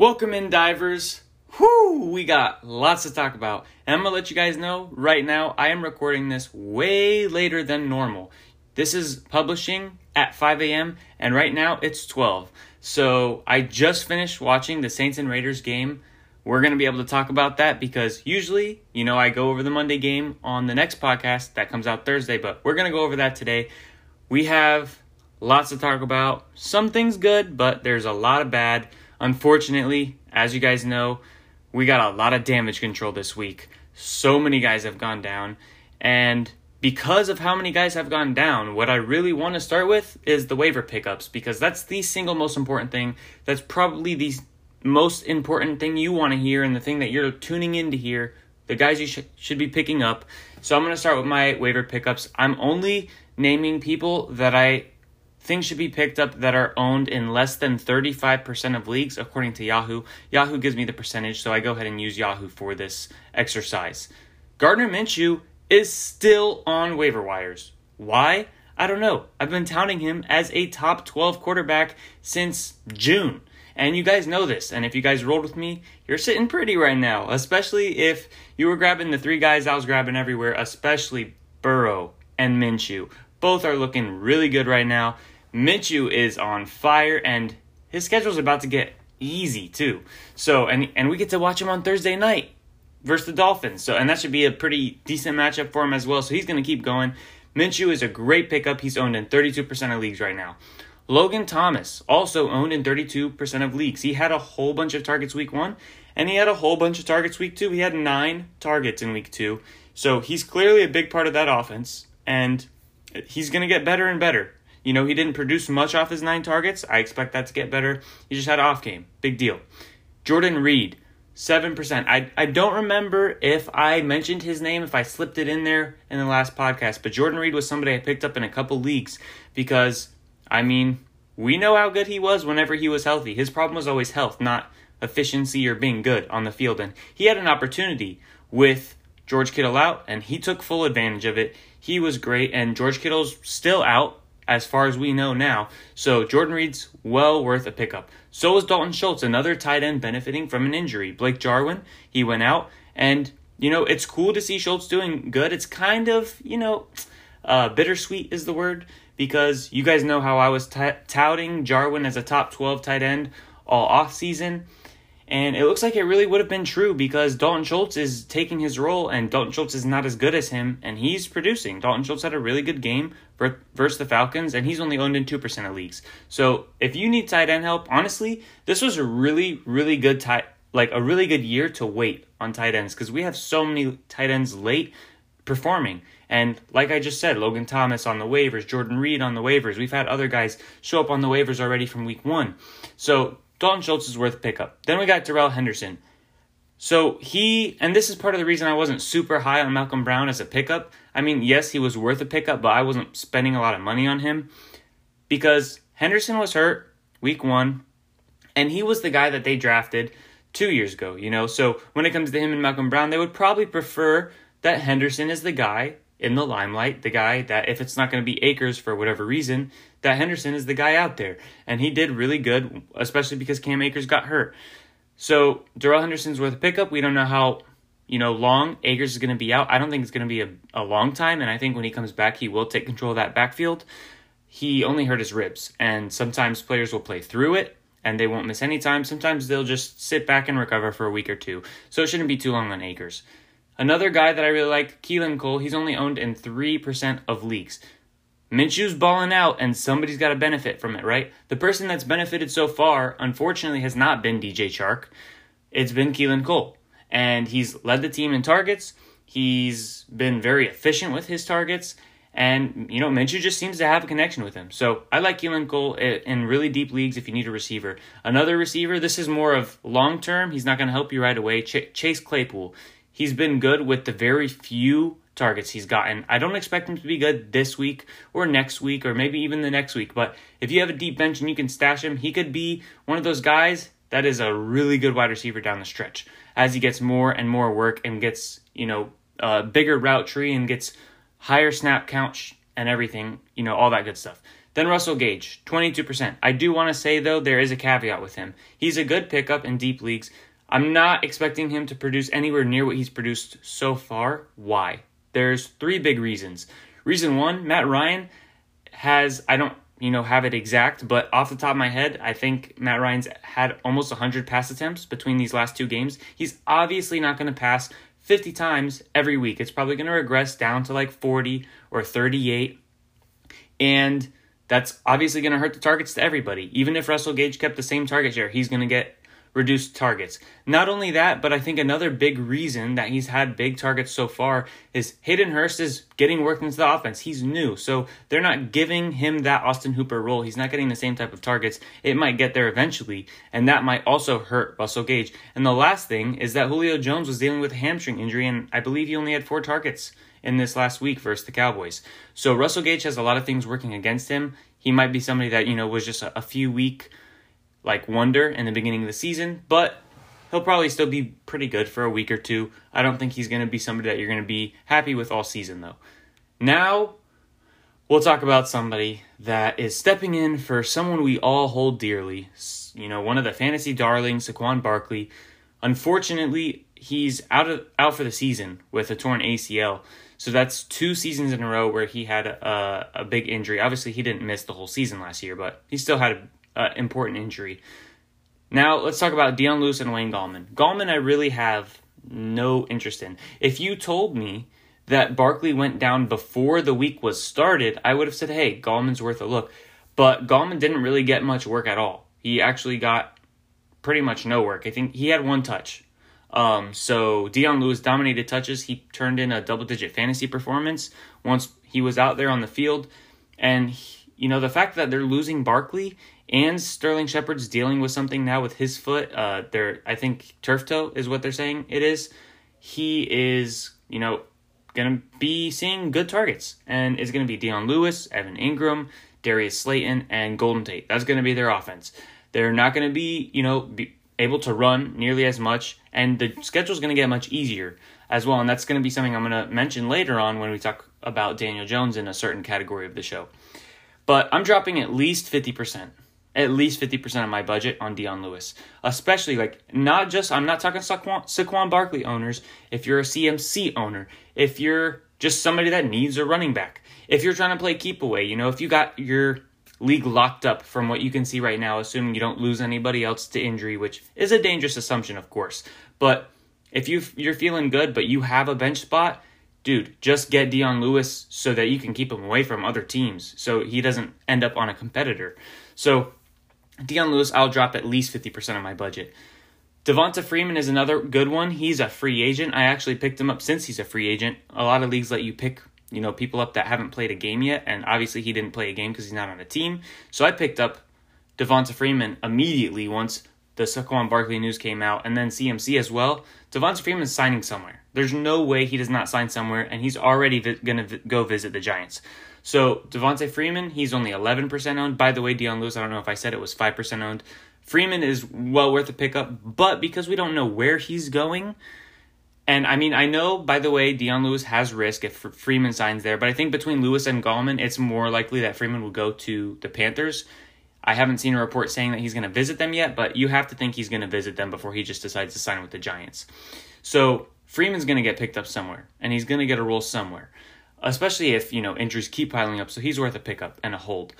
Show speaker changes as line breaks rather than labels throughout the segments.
Welcome in, divers. Whoo, we got lots to talk about. And I'm gonna let you guys know right now, I am recording this way later than normal. This is publishing at 5 a.m., and right now it's 12. So I just finished watching the Saints and Raiders game. We're gonna be able to talk about that because usually, you know, I go over the Monday game on the next podcast that comes out Thursday, but we're gonna go over that today. We have lots to talk about. Some things good, but there's a lot of bad. Unfortunately, as you guys know, we got a lot of damage control this week. So many guys have gone down. And because of how many guys have gone down, what I really want to start with is the waiver pickups because that's the single most important thing. That's probably the most important thing you want to hear and the thing that you're tuning in to hear. The guys you sh- should be picking up. So I'm going to start with my waiver pickups. I'm only naming people that I things should be picked up that are owned in less than 35% of leagues, according to Yahoo. Yahoo gives me the percentage, so I go ahead and use Yahoo for this exercise. Gardner Minshew is still on waiver wires. Why? I don't know. I've been touting him as a top 12 quarterback since June. And you guys know this. And if you guys rolled with me, you're sitting pretty right now. Especially if you were grabbing the three guys I was grabbing everywhere, especially Burrow and Minshew. Both are looking really good right now. Minshew is on fire, and his schedule's about to get easy too. So, and and we get to watch him on Thursday night versus the Dolphins. So, and that should be a pretty decent matchup for him as well. So he's going to keep going. Minshew is a great pickup. He's owned in 32% of leagues right now. Logan Thomas also owned in 32% of leagues. He had a whole bunch of targets week one, and he had a whole bunch of targets week two. He had nine targets in week two. So he's clearly a big part of that offense, and he's going to get better and better. You know, he didn't produce much off his nine targets. I expect that to get better. He just had an off game. Big deal. Jordan Reed, 7%. I, I don't remember if I mentioned his name, if I slipped it in there in the last podcast, but Jordan Reed was somebody I picked up in a couple leagues because, I mean, we know how good he was whenever he was healthy. His problem was always health, not efficiency or being good on the field. And he had an opportunity with George Kittle out, and he took full advantage of it. He was great, and George Kittle's still out as far as we know now. So Jordan Reed's well worth a pickup. So is Dalton Schultz, another tight end benefiting from an injury. Blake Jarwin, he went out, and you know it's cool to see Schultz doing good. It's kind of you know uh, bittersweet is the word because you guys know how I was t- touting Jarwin as a top twelve tight end all off season. And it looks like it really would have been true because Dalton Schultz is taking his role, and Dalton Schultz is not as good as him, and he's producing. Dalton Schultz had a really good game versus the Falcons, and he's only owned in 2% of leagues. So if you need tight end help, honestly, this was a really, really good tight, like a really good year to wait on tight ends because we have so many tight ends late performing. And like I just said, Logan Thomas on the waivers, Jordan Reed on the waivers. We've had other guys show up on the waivers already from week one. So Dalton Schultz is worth a pickup. Then we got Darrell Henderson. So he, and this is part of the reason I wasn't super high on Malcolm Brown as a pickup. I mean, yes, he was worth a pickup, but I wasn't spending a lot of money on him because Henderson was hurt week one, and he was the guy that they drafted two years ago, you know? So when it comes to him and Malcolm Brown, they would probably prefer that Henderson is the guy in the limelight, the guy that if it's not going to be Akers for whatever reason, that Henderson is the guy out there. And he did really good, especially because Cam Akers got hurt. So Darrell Henderson's worth a pickup. We don't know how you know long Akers is going to be out. I don't think it's going to be a, a long time, and I think when he comes back, he will take control of that backfield. He only hurt his ribs, and sometimes players will play through it and they won't miss any time. Sometimes they'll just sit back and recover for a week or two. So it shouldn't be too long on Akers. Another guy that I really like, Keelan Cole, he's only owned in 3% of leagues. Minshew's balling out, and somebody's got to benefit from it, right? The person that's benefited so far, unfortunately, has not been DJ Chark. It's been Keelan Cole. And he's led the team in targets. He's been very efficient with his targets. And, you know, Minshew just seems to have a connection with him. So I like Keelan Cole in really deep leagues if you need a receiver. Another receiver, this is more of long term. He's not going to help you right away. Ch- Chase Claypool. He's been good with the very few targets he's gotten. I don't expect him to be good this week or next week or maybe even the next week. But if you have a deep bench and you can stash him, he could be one of those guys that is a really good wide receiver down the stretch as he gets more and more work and gets, you know, a bigger route tree and gets higher snap count and everything, you know, all that good stuff. Then Russell Gage, 22%. I do want to say, though, there is a caveat with him. He's a good pickup in deep leagues. I'm not expecting him to produce anywhere near what he's produced so far. Why? There's three big reasons. Reason one, Matt Ryan has, I don't, you know, have it exact, but off the top of my head, I think Matt Ryan's had almost 100 pass attempts between these last two games. He's obviously not going to pass 50 times every week. It's probably going to regress down to like 40 or 38. And that's obviously going to hurt the targets to everybody. Even if Russell Gage kept the same target share, he's going to get reduced targets. Not only that, but I think another big reason that he's had big targets so far is Hayden Hurst is getting worked into the offense. He's new, so they're not giving him that Austin Hooper role. He's not getting the same type of targets. It might get there eventually, and that might also hurt Russell Gage. And the last thing is that Julio Jones was dealing with a hamstring injury, and I believe he only had four targets in this last week versus the Cowboys. So Russell Gage has a lot of things working against him. He might be somebody that, you know, was just a, few week like wonder in the beginning of the season, but he'll probably still be pretty good for a week or two. I don't think he's going to be somebody that you're going to be happy with all season, though. Now, we'll talk about somebody that is stepping in for someone we all hold dearly. You know, one of the fantasy darlings, Saquon Barkley. Unfortunately, he's out of out for the season with a torn ACL. So that's two seasons in a row where he had a, a big injury. Obviously, he didn't miss the whole season last year, but he still had a uh, important injury. Now let's talk about Dion Lewis and Wayne Gallman. Gallman, I really have no interest in. If you told me that Barkley went down before the week was started, I would have said, "Hey, Gallman's worth a look." But Gallman didn't really get much work at all. He actually got pretty much no work. I think he had one touch. Um, so Dion Lewis dominated touches. He turned in a double-digit fantasy performance once he was out there on the field, and he, you know the fact that they're losing Barkley and Sterling Shepard's dealing with something now with his foot. Uh, they're I think turf toe is what they're saying it is. He is you know gonna be seeing good targets, and it's gonna be Dion Lewis, Evan Engram, Darius Slayton, and Golden Tate. That's gonna be their offense. They're not gonna be you know be able to run nearly as much, and the schedule's gonna get much easier as well. And that's gonna be something I'm gonna mention later on when we talk about Daniel Jones in a certain category of the show. But I'm dropping at least fifty percent at least 50% of my budget on Dion Lewis. Especially, like, not just, I'm not talking Saquon, Saquon Barkley owners. If you're a CMC owner, if you're just somebody that needs a running back, if you're trying to play keep away, you know, if you got your league locked up from what you can see right now, assuming you don't lose anybody else to injury, which is a dangerous assumption, of course. But if you you're feeling good, but you have a bench spot, dude, just get Dion Lewis so that you can keep him away from other teams, so he doesn't end up on a competitor. So Dion Lewis, I'll drop at least 50% of my budget. Devonta Freeman is another good one. He's a free agent. I actually picked him up since he's a free agent. A lot of leagues let you pick, you know, people up that haven't played a game yet, and obviously he didn't play a game because he's not on a team. So I picked up Devonta Freeman immediately once the Saquon Barkley news came out, and then CMC as well. Devonta Freeman's signing somewhere. There's no way he does not sign somewhere, and he's already vi- going to vi- go visit the Giants. So Devonta Freeman, he's only 11% owned. By the way, Dion Lewis, I don't know if I said it was 5% owned. Freeman is well worth a pickup, but because we don't know where he's going, and I mean, I know, by the way, Dion Lewis has risk if Freeman signs there, but I think between Lewis and Gallman, it's more likely that Freeman will go to the Panthers. I haven't seen a report saying that he's going to visit them yet, but you have to think he's going to visit them before he just decides to sign with the Giants. So Freeman's going to get picked up somewhere, and he's going to get a role somewhere especially if you know injuries keep piling up. So he's worth a pickup and a hold.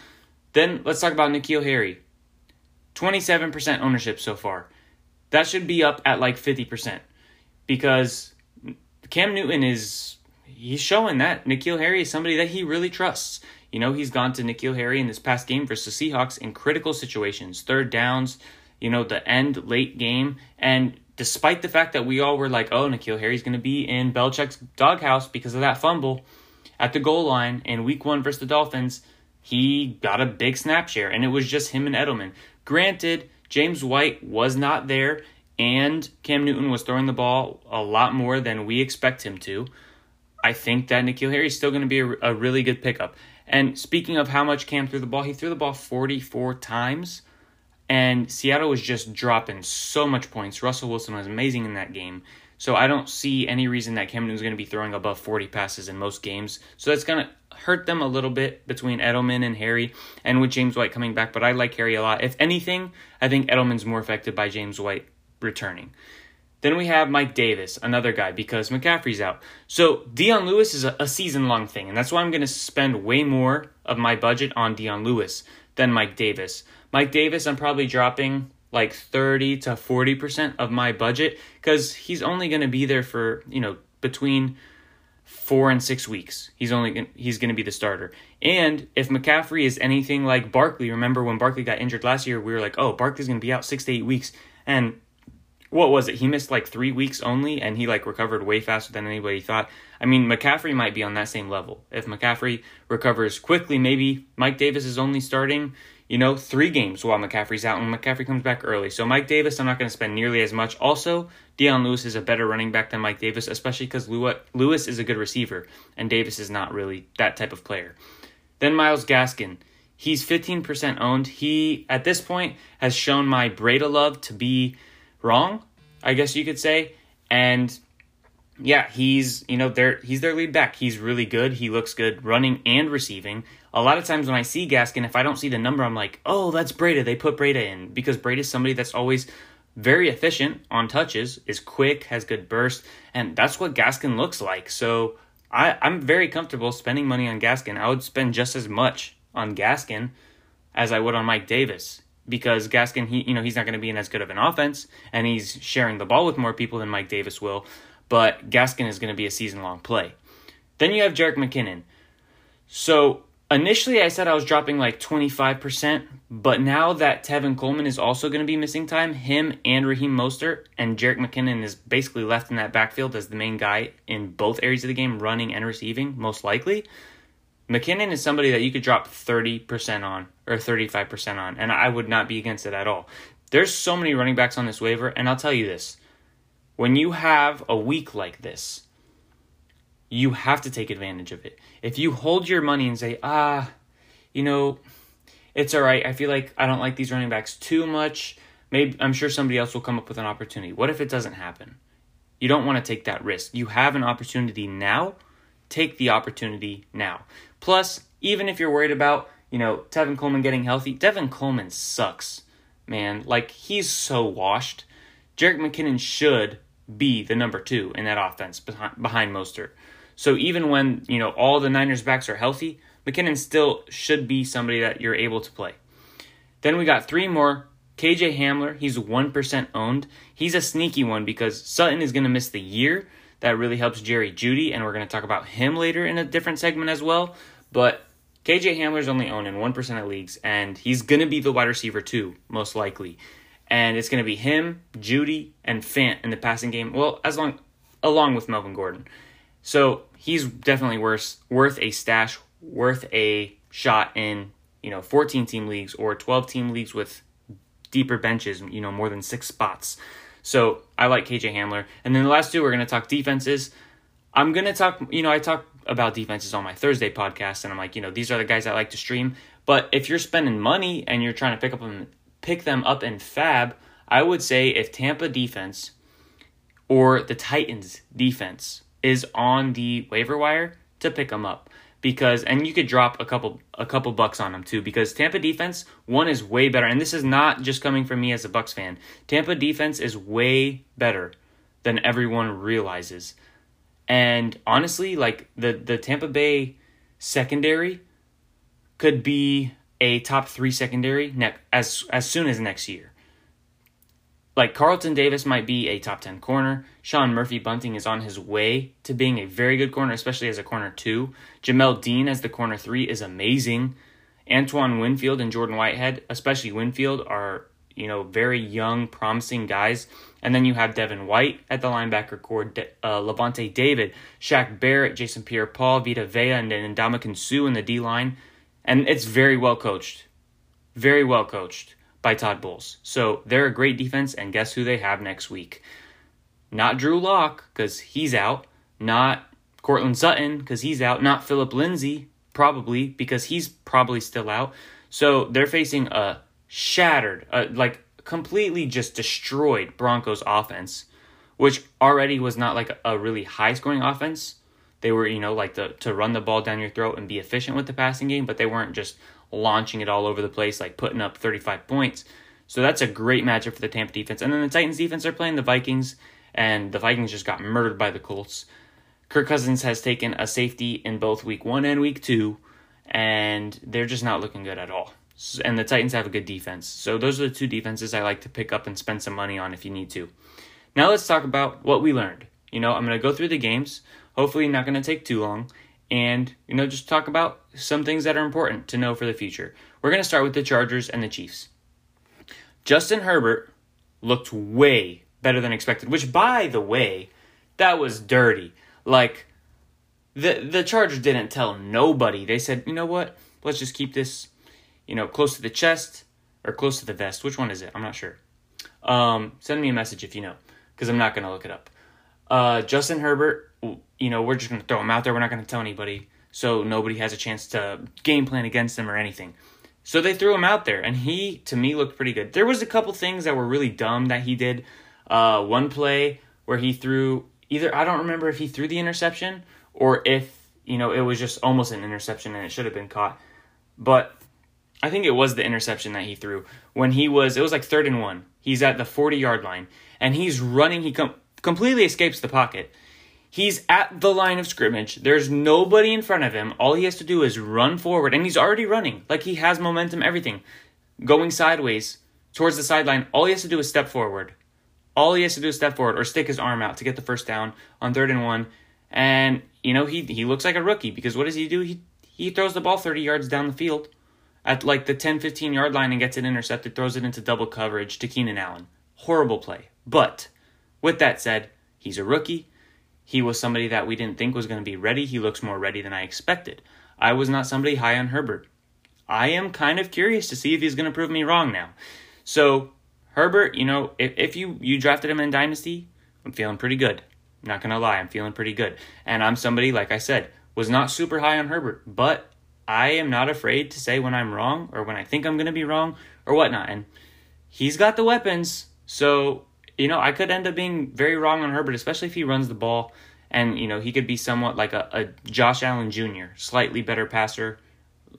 Then let's talk about N'Keal Harry. Twenty-seven percent ownership so far. That should be up at like fifty percent because Cam Newton is he's showing that N'Keal Harry is somebody that he really trusts. You know, he's gone to N'Keal Harry in this past game versus Seahawks in critical situations, third downs, you know, the end late game. And despite the fact that we all were like, oh, N'Keal Harry's going to be in Belichick's doghouse because of that fumble, at the goal line in week one versus the Dolphins, he got a big snap share, and it was just him and Edelman. Granted, James White was not there, and Cam Newton was throwing the ball a lot more than we expect him to. I think that N'Keal Harry is still going to be a, a really good pickup. And speaking of how much Cam threw the ball, he threw the ball 44 times, and Seattle was just dropping so much points. Russell Wilson was amazing in that game. So I don't see any reason that Cam Newton's going to be throwing above 40 passes in most games. So that's going to hurt them a little bit between Edelman and Harry and with James White coming back. But I like Harry a lot. If anything, I think Edelman's more affected by James White returning. Then we have Mike Davis, another guy, because McCaffrey's out. So Dion Lewis is a, a season long thing, and that's why I'm going to spend way more of my budget on Dion Lewis than Mike Davis. Mike Davis, I'm probably dropping like 30 to 40% of my budget because he's only going to be there for, you know, between four and six weeks. He's only gonna, he's going to be the starter. And if McCaffrey is anything like Barkley, remember when Barkley got injured last year, we were like, oh, Barkley's going to be out six to eight weeks. And what was it? He missed like three weeks only, and he like recovered way faster than anybody thought. I mean, McCaffrey might be on that same level. If McCaffrey recovers quickly, maybe Mike Davis is only starting, you know, three games while McCaffrey's out, and McCaffrey comes back early. So Mike Davis, I'm not going to spend nearly as much. Also, Dion Lewis is a better running back than Mike Davis, especially because Lewis is a good receiver, and Davis is not really that type of player. Then Myles Gaskin. He's 15% owned. He, at this point, has shown my Breida love to be wrong, I guess you could say. And yeah, he's you know their he's their lead back. He's really good. He looks good running and receiving. A lot of times when I see Gaskin, if I don't see the number, I'm like, oh, that's Breida. They put Breida in because Breida's somebody that's always very efficient on touches, is quick, has good burst, and that's what Gaskin looks like. So I, I'm very comfortable spending money on Gaskin. I would spend just as much on Gaskin as I would on Mike Davis because Gaskin, he you know he's not going to be in as good of an offense, and he's sharing the ball with more people than Mike Davis will. But Gaskin is going to be a season long play. Then you have Jerick McKinnon. So initially I said I was dropping like 25%, but now that Tevin Coleman is also going to be missing time, him and Raheem Mostert and Jerick McKinnon is basically left in that backfield as the main guy in both areas of the game, running and receiving, most likely. McKinnon is somebody that you could drop 30% on or 35% on, and I would not be against it at all. There's so many running backs on this waiver, and I'll tell you this. When you have a week like this, you have to take advantage of it. If you hold your money and say, ah, you know, it's all right. I feel like I don't like these running backs too much. Maybe I'm sure somebody else will come up with an opportunity. What if it doesn't happen? You don't want to take that risk. You have an opportunity now. Take the opportunity now. Plus, even if you're worried about, you know, Tevin Coleman getting healthy, Tevin Coleman sucks, man. Like, he's so washed. Jerick McKinnon should be the number two in that offense behind, behind Mostert. So even when, you know, all the Niners backs are healthy, McKinnon still should be somebody that you're able to play. Then we got three more. KJ Hamler, he's 1% owned. He's a sneaky one because Sutton is going to miss the year, that really helps Jerry Jeudy, and we're going to talk about him later in a different segment as well. But KJ Hamler's only owned in 1% of leagues, and he's going to be the wide receiver too, most likely. And it's going to be him, Jeudy, and Fant in the passing game. Well, as long along with Melvin Gordon. So he's definitely worth worth a stash, worth a shot in you know 14 team leagues or 12 team leagues with deeper benches, you know more than six spots. So I like KJ Hamler. And then the last two, we're to talk defenses. I'm to talk, you know, I talk about defenses on my Thursday podcast, and I'm like, you know, these are the guys I like to stream. But if you're spending money and you're trying to pick up them, pick them up in FAAB, I would say if Tampa defense or the Titans defense is on the waiver wire to pick them up because and you could drop a couple a couple bucks on them too because Tampa defense one is way better and this is not just coming from me as a Bucks fan. Tampa defense is way better than everyone realizes. And honestly, like the the Tampa Bay secondary could be a top 3 secondary as as soon as next year like Carlton Davis might be a top 10 corner. Sean Murphy Bunting is on his way to being a very good corner, especially as a corner two. Jamel Dean as the corner three is amazing. Antoine Winfield and Jordan Whitehead, especially Winfield, are you know, very young, promising guys. And then you have Devin White at the linebacker core, De- uh, Lavonte David, Shaq Barrett, Jason Pierre Paul, Vita Vea, and then Ndamukong Suh in the D line. And it's very well coached. Very well coached by Todd Bowles. So they're a great defense, and guess who they have next week? Not Drew Lock, because he's out. Not Courtland Sutton, because he's out. Not Philip Lindsay, probably, because he's probably still out. So they're facing a shattered, like completely just destroyed Broncos offense, which already was not like a really high scoring offense. They were, you know, like the to run the ball down your throat and be efficient with the passing game, but they weren't just launching it all over the place, like putting up 35 points. So that's a great matchup for the Tampa defense. And then the Titans defense are playing the Vikings, and the Vikings just got murdered by the Colts. Kirk Cousins has taken a safety in both week one and week two, and they're just not looking good at all and the Titans have a good defense. So those are the two defenses I like to pick up and spend some money on if you need to. Now let's talk about what we learned. You know, I'm going to go through the games, hopefully not going to take too long, and you know, just talk about some things that are important to know for the future. We're going to start with the Chargers and the Chiefs. Justin Herbert looked way better than expected, which by the way, that was dirty. Like the the Chargers didn't tell nobody. They said, "You know what? Let's just keep this you know, close to the chest or close to the vest. Which one is it? I'm not sure. Um, send me a message if you know, because I'm not going to look it up. Uh, Justin Herbert, you know, we're just going to throw him out there. We're not going to tell anybody, so nobody has a chance to game plan against him or anything. So they threw him out there, and he, to me, looked pretty good. There was a couple things that were really dumb that he did. Uh, one play where he threw either I don't remember if he threw the interception or if you know it was just almost an interception and it should have been caught. But I think it was the interception that he threw when he was it was like third and one. He's at the 40 yard line and he's running. He com- completely escapes the pocket. He's at the line of scrimmage. There's nobody in front of him. All he has to do is run forward and he's already running. Like he has momentum, everything. Going sideways towards the sideline. All he has to do is step forward. All he has to do is step forward or stick his arm out to get the first down on third and one. And you know he he looks like a rookie because what does he do? He he throws the ball 30 yards down the field at like the 10 15 yard line and gets it intercepted, throws it into double coverage to Keenan Allen. Horrible play. But with that said, he's a rookie. He was somebody that we didn't think was going to be ready. He looks more ready than I expected. I was not somebody high on Herbert. I am kind of curious to see if he's going to prove me wrong now. So, Herbert, you know, if, if you, you drafted him in Dynasty, I'm feeling pretty good. Not going to lie, I'm feeling pretty good. And I'm somebody, like I said, was not super high on Herbert, but I am not afraid to say when I'm wrong or when I think I'm going to be wrong or whatnot. And he's got the weapons. So, you know, I could end up being very wrong on Herbert, especially if he runs the ball. And, you know, he could be somewhat like a, a Josh Allen Jr., slightly better passer,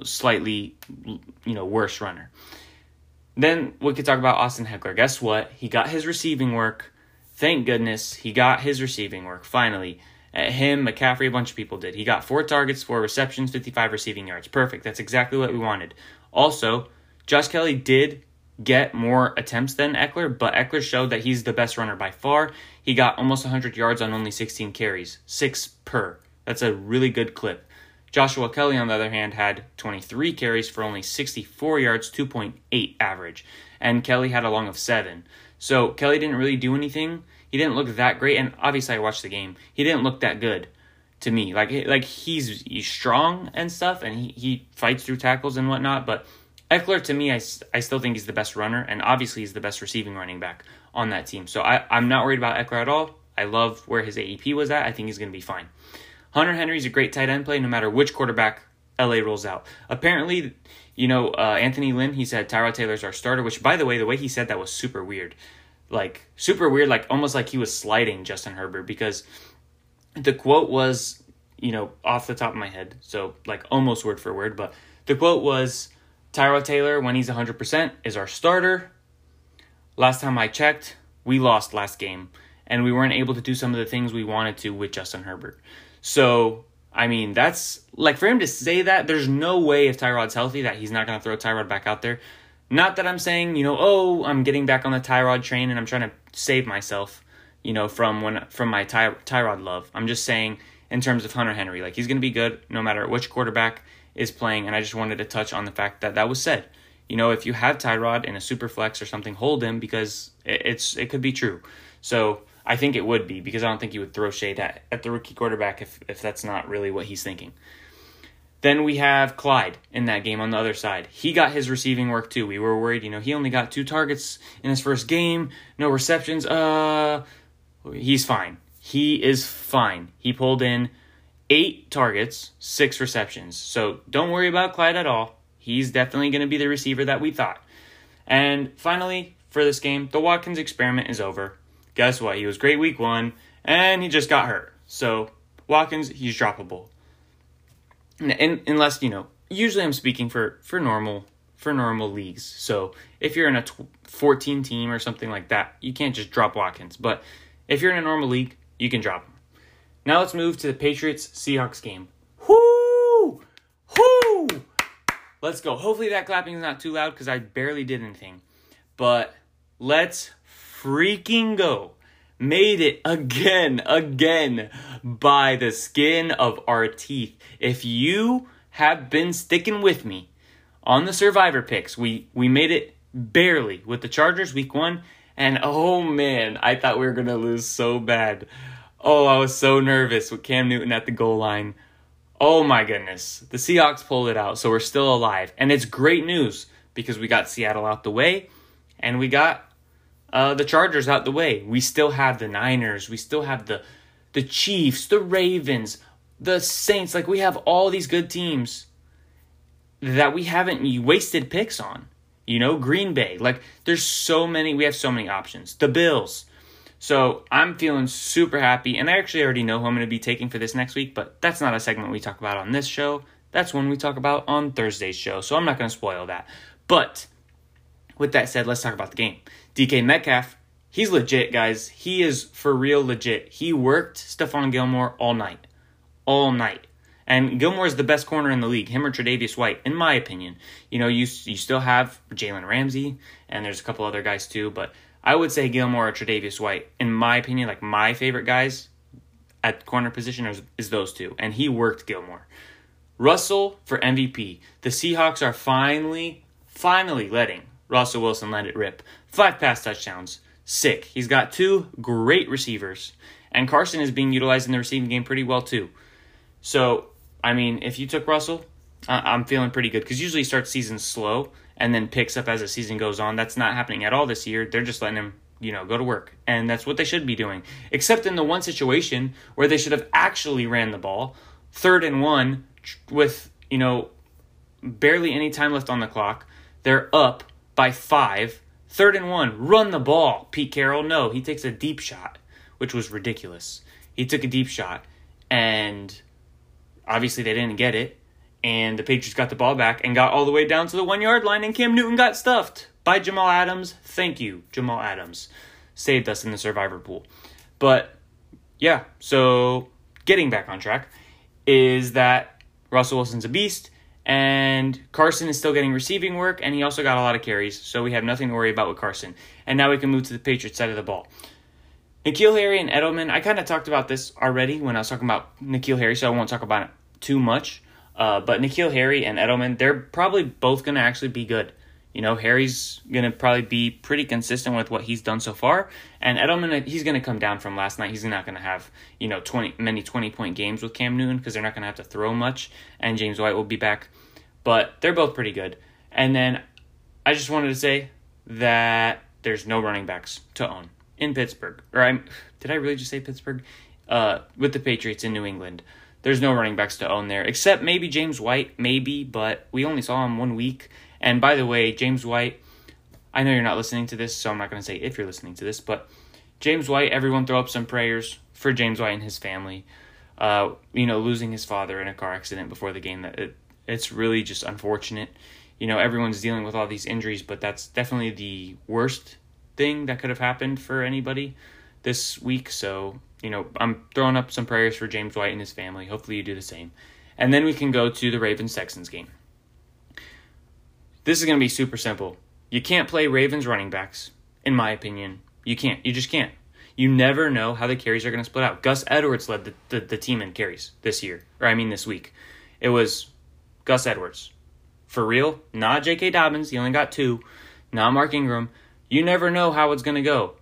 slightly, you know, worse runner. Then we could talk about Austin Ekeler. Guess what? He got his receiving work. Thank goodness he got his receiving work finally. Uh, him, McCaffrey, a bunch of people did. He got four targets, four receptions, 55 receiving yards. Perfect. That's exactly what we wanted. Also, Josh Kelley did get more attempts than Ekeler, but Ekeler showed that he's the best runner by far. He got almost 100 yards on only 16 carries, six per. That's a really good clip. Joshua Kelley, on the other hand, had 23 carries for only 64 yards, 2.8 average, and Kelley had a long of seven. So Kelley didn't really do anything he didn't look that great, and obviously I watched the game. He didn't look that good to me. Like like he's he's strong and stuff, and he, he fights through tackles and whatnot. But Ekeler to me, I, I still think he's the best runner, and obviously he's the best receiving running back on that team. So I I'm not worried about Ekeler at all. I love where his AEP was at. I think he's going to be fine. Hunter Henry's a great tight end play no matter which quarterback LA rolls out. Apparently, you know, uh, Anthony Lynn, he said Tyrod Taylor's our starter, which, by the way, the way he said that was super weird like super weird, like almost like he was sliding Justin Herbert because the quote was, you know, off the top of my head, so like almost word for word, but the quote was Tyrod Taylor, when he's 100%, is our starter. Last time I checked, we lost last game, and we weren't able to do some of the things we wanted to with Justin Herbert. So, I mean, that's like for him to say that, there's no way if Tyrod's healthy that he's not going to throw Tyrod back out there. Not that I'm saying, you know, oh, I'm getting back on the Tyrod train and I'm trying to save myself, you know, from when from my Ty- Tyrod love. I'm just saying in terms of Hunter Henry, like he's going to be good no matter which quarterback is playing. And I just wanted to touch on the fact that that was said. you know, if you have Tyrod in a super flex or something, hold him because it's it could be true. So I think it would be because I don't think you would throw shade at, at the rookie quarterback if, if that's not really what he's thinking. Then we have Clyde in that game on the other side. He got his receiving work too. We were worried, you know, he only got two targets in his first game, no receptions. Uh, he's fine. He is fine. He pulled in eight targets, six receptions. So don't worry about Clyde at all. He's definitely going to be the receiver that we thought. And finally, for this game, the Watkins experiment is over. Guess what? He was great week one, and he just got hurt. So Watkins, he's droppable and, unless you know, usually I'm speaking for for normal for normal leagues. So if you're in a 14 team or something like that, you can't just drop Watkins. But if you're in a normal league, you can drop him. Now let's move to the Patriots Seahawks game. Whoo! Whoo! Let's go. Hopefully that clapping is not too loud because I barely did anything. But let's freaking go made it again, again by the skin of our teeth. If you have been sticking with me on the survivor picks, we, we made it barely with the Chargers week one. And oh man, I thought we were going to lose so bad. Oh, I was so nervous with Cam Newton at the goal line. Oh my goodness. The Seahawks pulled it out, so we're still alive. And it's great news because we got Seattle out the way and we got uh, the Chargers out the way. We still have the Niners. We still have the the Chiefs, the Ravens, the Saints. Like we have all these good teams that we haven't wasted picks on. You know, Green Bay. Like there's so many. We have so many options. The Bills. So I'm feeling super happy, and I actually already know who I'm going to be taking for this next week. But that's not a segment we talk about on this show. That's one we talk about on Thursday's show. So I'm not going to spoil that. But with that said, let's talk about the game. DK Metcalf, he's legit, guys. He is for real legit. He worked Stephon Gilmore all night. All night. And Gilmore is the best corner in the league, him or Tre'Davious White, in my opinion. You know, you you still have Jalen Ramsey, and there's a couple other guys too, but I would say Gilmore or Tre'Davious White, in my opinion, like my favorite guys at corner position is, is those two, and he worked Gilmore. Russell for MVP. The Seahawks are finally, finally letting Russell Wilson let it rip. Five pass touchdowns. Sick. He's got two great receivers. And Carson is being utilized in the receiving game pretty well, too. So, I mean, if you took Russell, I'm feeling pretty good because usually he starts season slow and then picks up as the season goes on. That's not happening at all this year. They're just letting him, you know, go to work. And that's what they should be doing. Except in the one situation where they should have actually ran the ball, third and one, with, you know, barely any time left on the clock. They're up by five. Third and one, run the ball. Pete Carroll, no, he takes a deep shot, which was ridiculous. He took a deep shot, and obviously they didn't get it. And the Patriots got the ball back and got all the way down to the one yard line, and Cam Newton got stuffed by Jamal Adams. Thank you, Jamal Adams. Saved us in the survivor pool. But yeah, so getting back on track is that Russell Wilson's a beast and Carson is still getting receiving work, and he also got a lot of carries, so we have nothing to worry about with Carson. And now we can move to the Patriots side of the ball. N'Keal Harry and Edelman, I kind of talked about this already when I was talking about N'Keal Harry, so I won't talk about it too much. Uh, but N'Keal Harry and Edelman, they're probably both going to actually be good. You know, Harry's going to probably be pretty consistent with what he's done so far. And Edelman, he's going to come down from last night. He's not going to have, you know, 20 many 20 point games with Cam Newton because they're not going to have to throw much. And James White will be back. But they're both pretty good. And then I just wanted to say that there's no running backs to own in Pittsburgh. Or I'm, did I really just say Pittsburgh? Uh, with the Patriots in New England. There's no running backs to own there, except maybe James White, maybe, but we only saw him one week and by the way, James White, I know you're not listening to this, so I'm not going to say if you're listening to this, but James White, everyone throw up some prayers for James White and his family. Uh, you know, losing his father in a car accident before the game, that it, it's really just unfortunate. You know, everyone's dealing with all these injuries, but that's definitely the worst thing that could have happened for anybody this week. So, you know, I'm throwing up some prayers for James White and his family. Hopefully, you do the same. And then we can go to the Ravens Texans game. This is going to be super simple. You can't play Ravens running backs, in my opinion. You can't. You just can't. You never know how the carries are going to split out. Gus Edwards led the, the, the team in carries this year, or I mean this week. It was Gus Edwards For real, not J.K. Dobbins. He only got two. Not Mark Ingram. You never know how it's going to go.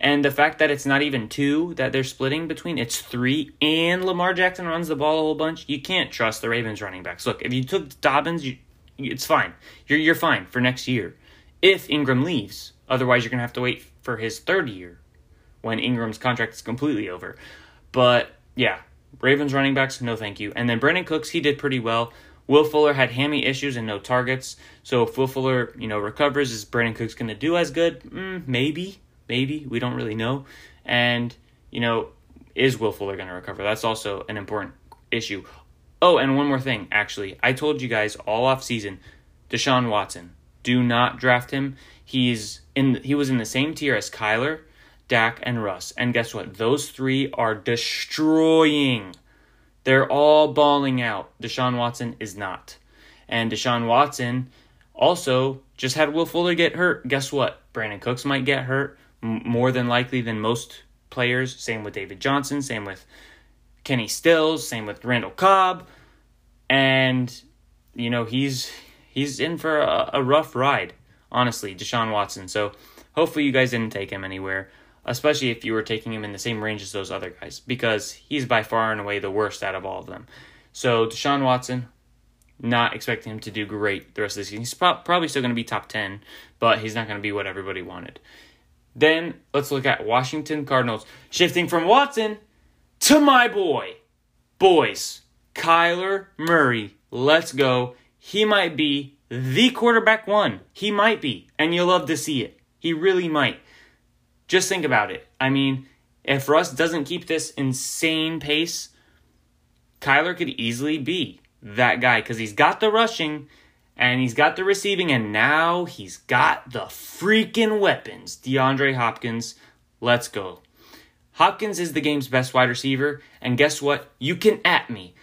And the fact that it's not even two that they're splitting between, it's three, and Lamar Jackson runs the ball a whole bunch, you can't trust the Ravens running backs. Look, if you took Dobbins, you, it's fine. You're, you're fine for next year. If Ingram leaves. Otherwise, you're going to have to wait for his third year when Ingram's contract is completely over. But yeah, Ravens running backs, no thank you. And then Brandin Cooks, he did pretty well. Will Fuller had hammy issues and no targets. So if Will Fuller, you know, recovers, is Brandin Cooks going to do as good? Mm, maybe, maybe. We don't really know. And, you know, is Will Fuller going to recover? That's also an important issue. Oh, and one more thing, actually. I told you guys all off season, Deshaun Watson. Do not draft him. He's in he was in the same tier as Kyler, Dak, and Russ. And guess what? Those three are destroying they're all balling out. Deshaun Watson is not. And Deshaun Watson also just had Will Fuller get hurt. Guess what? Brandin Cooks might get hurt more than likely than most players. Same with David Johnson. Same with Kenny Stills. Same with Randall Cobb. And you know he's he's in for a, a rough ride. Honestly, Deshaun Watson. So hopefully you guys didn't take him anywhere especially if you were taking him in the same range as those other guys, because he's by far and away the worst out of all of them. So Deshaun Watson, not expecting him to do great the rest of the season. He's pro- probably still going to be top 10, but he's not going to be what everybody wanted. Then let's look at Washington Cardinals. Shifting from Watson to my boy. Boys, Kyler Murray. Let's go. He might be the quarterback one. He might be. And you'll love to see it. He really might. Just think about it. I mean, if Russ doesn't keep this insane pace, Kyler could easily be that guy because he's got the rushing and he's got the receiving, and now he's got the freaking weapons. DeAndre Hopkins, let's go. Hopkins is the game's best wide receiver, and guess what? You can at me.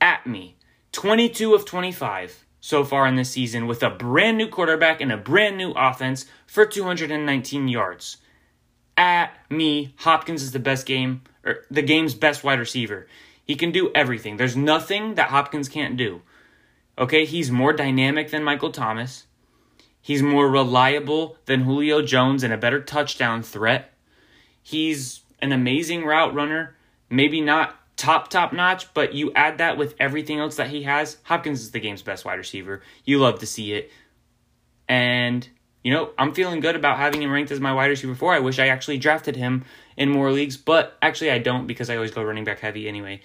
At me. 22 of 25 so far in this season with a brand new quarterback and a brand new offense for 219 yards at me, Hopkins is the best game or the game's best wide receiver. He can do everything. There's nothing that Hopkins can't do. Okay, he's more dynamic than Michael Thomas. He's more reliable than Julio Jones and a better touchdown threat. He's an amazing route runner. Maybe not top top notch, but you add that with everything else that he has, Hopkins is the game's best wide receiver. You love to see it. And you know, I'm feeling good about having him ranked as my wide receiver four. I wish I actually drafted him in more leagues, but actually I don't because I always go running back heavy anyway.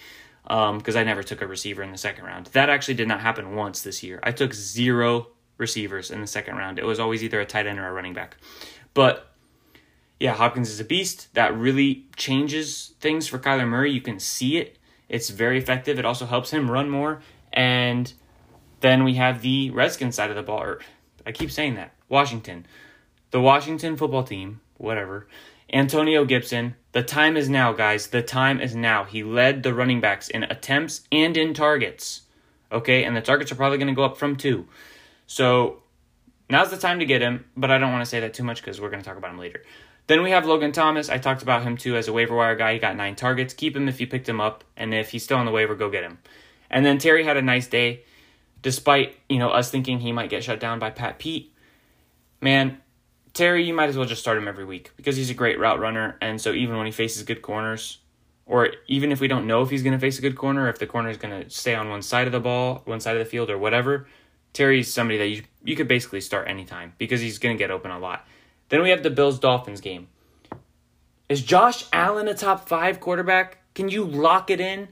Because um, I never took a receiver in the second round. That actually did not happen once this year. I took zero receivers in the second round. It was always either a tight end or a running back. But yeah, Hopkins is a beast. That really changes things for Kyler Murray. You can see it. It's very effective. It also helps him run more. And then we have the Redskins side of the ball. I keep saying that. Washington. The Washington football team, whatever. Antonio Gibson. The time is now, guys. The time is now. He led the running backs in attempts and in targets. Okay, and the targets are probably going to go up from two. So now's the time to get him, but I don't want to say that too much because we're going to talk about him later. Then we have Logan Thomas. I talked about him too as a waiver wire guy. He got nine targets. Keep him if you picked him up, and if he's still on the waiver, go get him. And then Terry had a nice day, despite you know us thinking he might get shut down by Pat Pete man, Terry, you might as well just start him every week because he's a great route runner. And so even when he faces good corners, or even if we don't know if he's going to face a good corner, if the corner is going to stay on one side of the ball, one side of the field, or whatever, Terry's somebody that you you could basically start anytime because he's going to get open a lot. Then we have the Bills Dolphins game. Is Josh Allen a top five quarterback? Can you lock it in?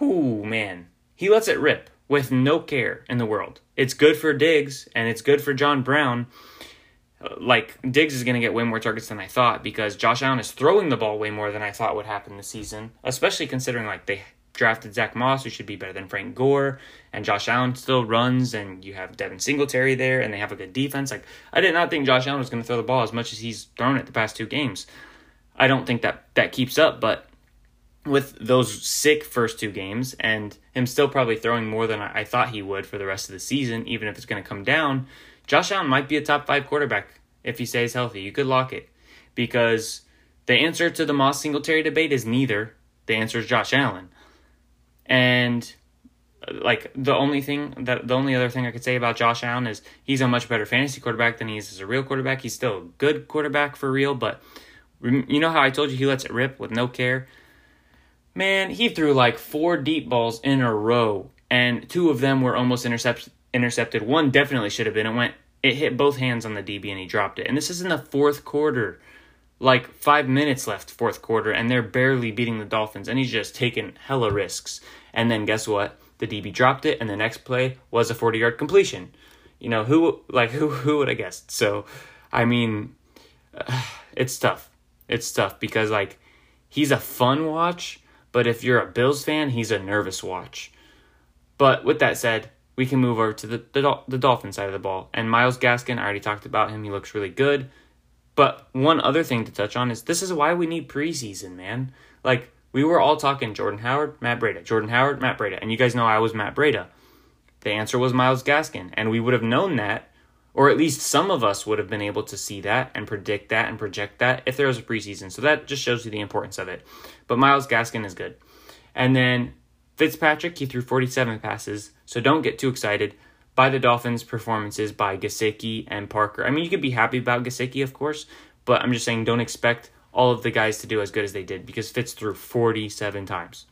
Ooh, man. He lets it rip with no care in the world. It's good for Diggs and it's good for John Brown. Like Diggs is going to get way more targets than I thought because Josh Allen is throwing the ball way more than I thought would happen this season, especially considering like they drafted Zach Moss, who should be better than Frank Gore, and Josh Allen still runs, and you have Devin Singletary there, and they have a good defense. Like I did not think Josh Allen was going to throw the ball as much as he's thrown it the past two games. I don't think that that keeps up, but with those sick first two games and him still probably throwing more than I thought he would for the rest of the season, even if it's going to come down, Josh Allen might be a top five quarterback if he stays healthy. You could lock it because the answer to the Moss Singletary debate is neither. The answer is Josh Allen. And uh, like the only thing that the only other thing I could say about Josh Allen is he's a much better fantasy quarterback than he is as a real quarterback. He's still a good quarterback for real, but you know how I told you he lets it rip with no care. Man, he threw like four deep balls in a row, and two of them were almost intercept- intercepted. One definitely should have been. It went, it hit both hands on the DB, and he dropped it. And this is in the fourth quarter, like five minutes left, fourth quarter, and they're barely beating the Dolphins, and he's just taking hella risks. And then guess what? The DB dropped it, and the next play was a forty-yard completion. You know who, like who, who would have guessed? So, I mean, uh, it's tough. It's tough because like he's a fun watch but if you're a Bills fan, he's a nervous watch. But with that said, we can move over to the, the, the Dolphin side of the ball. And Myles Gaskin, I already talked about him. He looks really good. But one other thing to touch on is this is why we need preseason, man. Like, we were all talking Jordan Howard, Matt Breida, Jordan Howard, Matt Breida. And you guys know I was Matt Breida. The answer was Myles Gaskin. And we would have known that, or at least some of us would have been able to see that and predict that and project that if there was a preseason. So that just shows you the importance of it. But Myles Gaskin is good. And then Fitzpatrick, he threw 47 passes. So don't get too excited by the Dolphins' performances by Gesicki and Parker. I mean, you could be happy about Gesicki, of course, but I'm just saying don't expect all of the guys to do as good as they did because Fitz threw 47 times.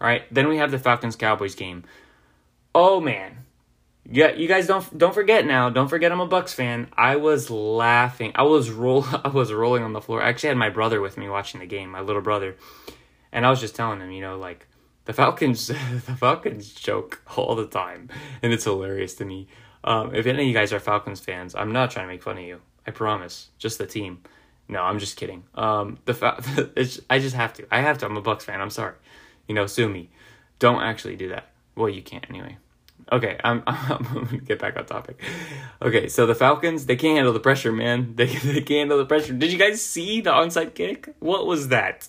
All right, then we have the Falcons Cowboys game. Oh man, yeah, you guys don't don't forget now. Don't forget I'm a Bucks fan. I was laughing. I was roll. I was rolling on the floor. I actually had my brother with me watching the game, my little brother, and I was just telling him, you know, like the Falcons, the Falcons joke all the time, and it's hilarious to me. Um, if any of you guys are Falcons fans, I'm not trying to make fun of you. I promise. Just the team. No, I'm just kidding. Um, the fa- I just have to. I have to. I'm a Bucks fan. I'm sorry. You know, sue me. Don't actually do that. Well, you can't anyway. Okay, I'm, I'm gonna get back on topic. Okay, so the Falcons, they can't handle the pressure, man. They, they can't handle the pressure. Did you guys see the onside kick? What was that?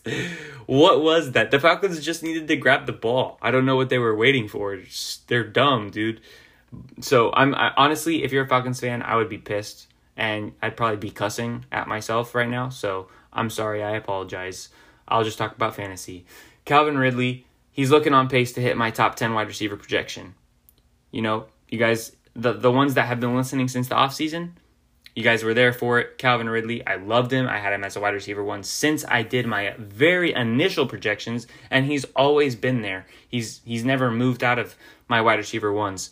What was that? The Falcons just needed to grab the ball. I don't know what they were waiting for. They're dumb, dude. So I'm I, honestly, if you're a Falcons fan, I would be pissed, and I'd probably be cussing at myself right now. So I'm sorry. I apologize. I'll just talk about fantasy. Calvin Ridley, he's looking on pace to hit my top ten wide receiver projection you know, you guys, the, the ones that have been listening since the offseason, you guys were there for it. Calvin Ridley, I loved him. I had him as a wide receiver one since I did my very initial projections, and he's always been there. He's he's never moved out of my wide receiver ones,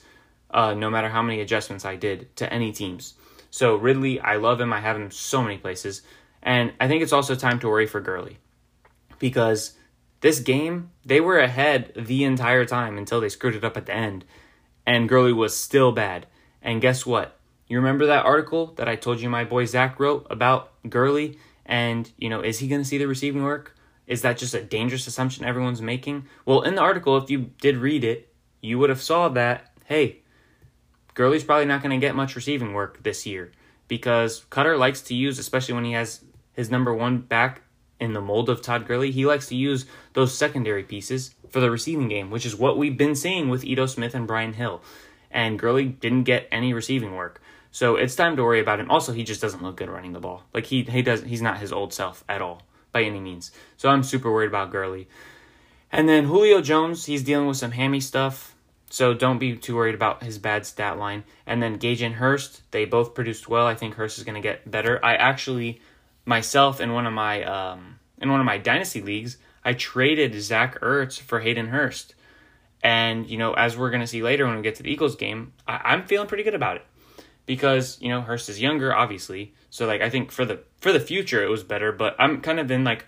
uh, no matter how many adjustments I did to any teams. So Ridley, I love him. I have him so many places, and I think it's also time to worry for Gurley because this game they were ahead the entire time until they screwed it up at the end and Gurley was still bad. And guess what? You remember that article that I told you my boy Zach wrote about Gurley? And, you know, is he going to see the receiving work? Is that just a dangerous assumption everyone's making? Well, in the article, if you did read it, you would have saw that, hey, Gurley's probably not going to get much receiving work this year because Cutter likes to use, especially when he has his number one back in the mold of Todd Gurley, he likes to use those secondary pieces for the receiving game, which is what we've been seeing with Ito Smith and Brian Hill. And Gurley didn't get any receiving work. So it's time to worry about him. Also, he just doesn't look good running the ball. Like he he does he's not his old self at all by any means. So I'm super worried about Gurley. And then Julio Jones, he's dealing with some hammy stuff. So don't be too worried about his bad stat line. And then Gage and Hurst, they both produced well. I think Hurst is going to get better. I actually myself in one of my um, in one of my dynasty leagues, I traded Zach Ertz for Hayden Hurst. And, you know, as we're going to see later when we get to the Eagles game, I- am feeling pretty good about it. Because, you know, Hurst is younger, obviously. So, like, I think for the for the future, it was better. But I'm kind of in, like,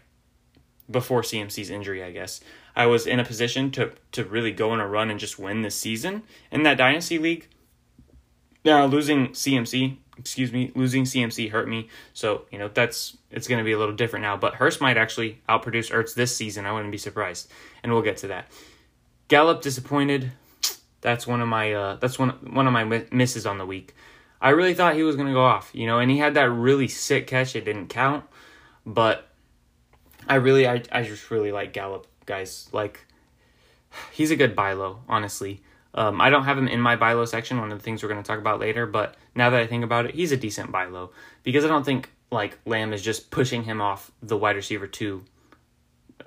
before CMC's injury, I guess. I was in a position to, to really go on a run and just win this season in that Dynasty League. Now, losing CMC excuse me, losing CMC hurt me. So, you know, that's it's going to be a little different now. But Hurst might actually outproduce Ertz this season. I wouldn't be surprised. And we'll get to that. Gallup disappointed. That's one of my uh, that's one one of my misses on the week. I really thought he was going to go off, you know, and he had that really sick catch. It didn't count, but I really I I just really like Gallup, guys. Like he's a good buy low, honestly. Um, I don't have him in my buy low section, one of the things we're going to talk about later, but now that I think about it, he's a decent buy low because I don't think like Lamb is just pushing him off the wide receiver two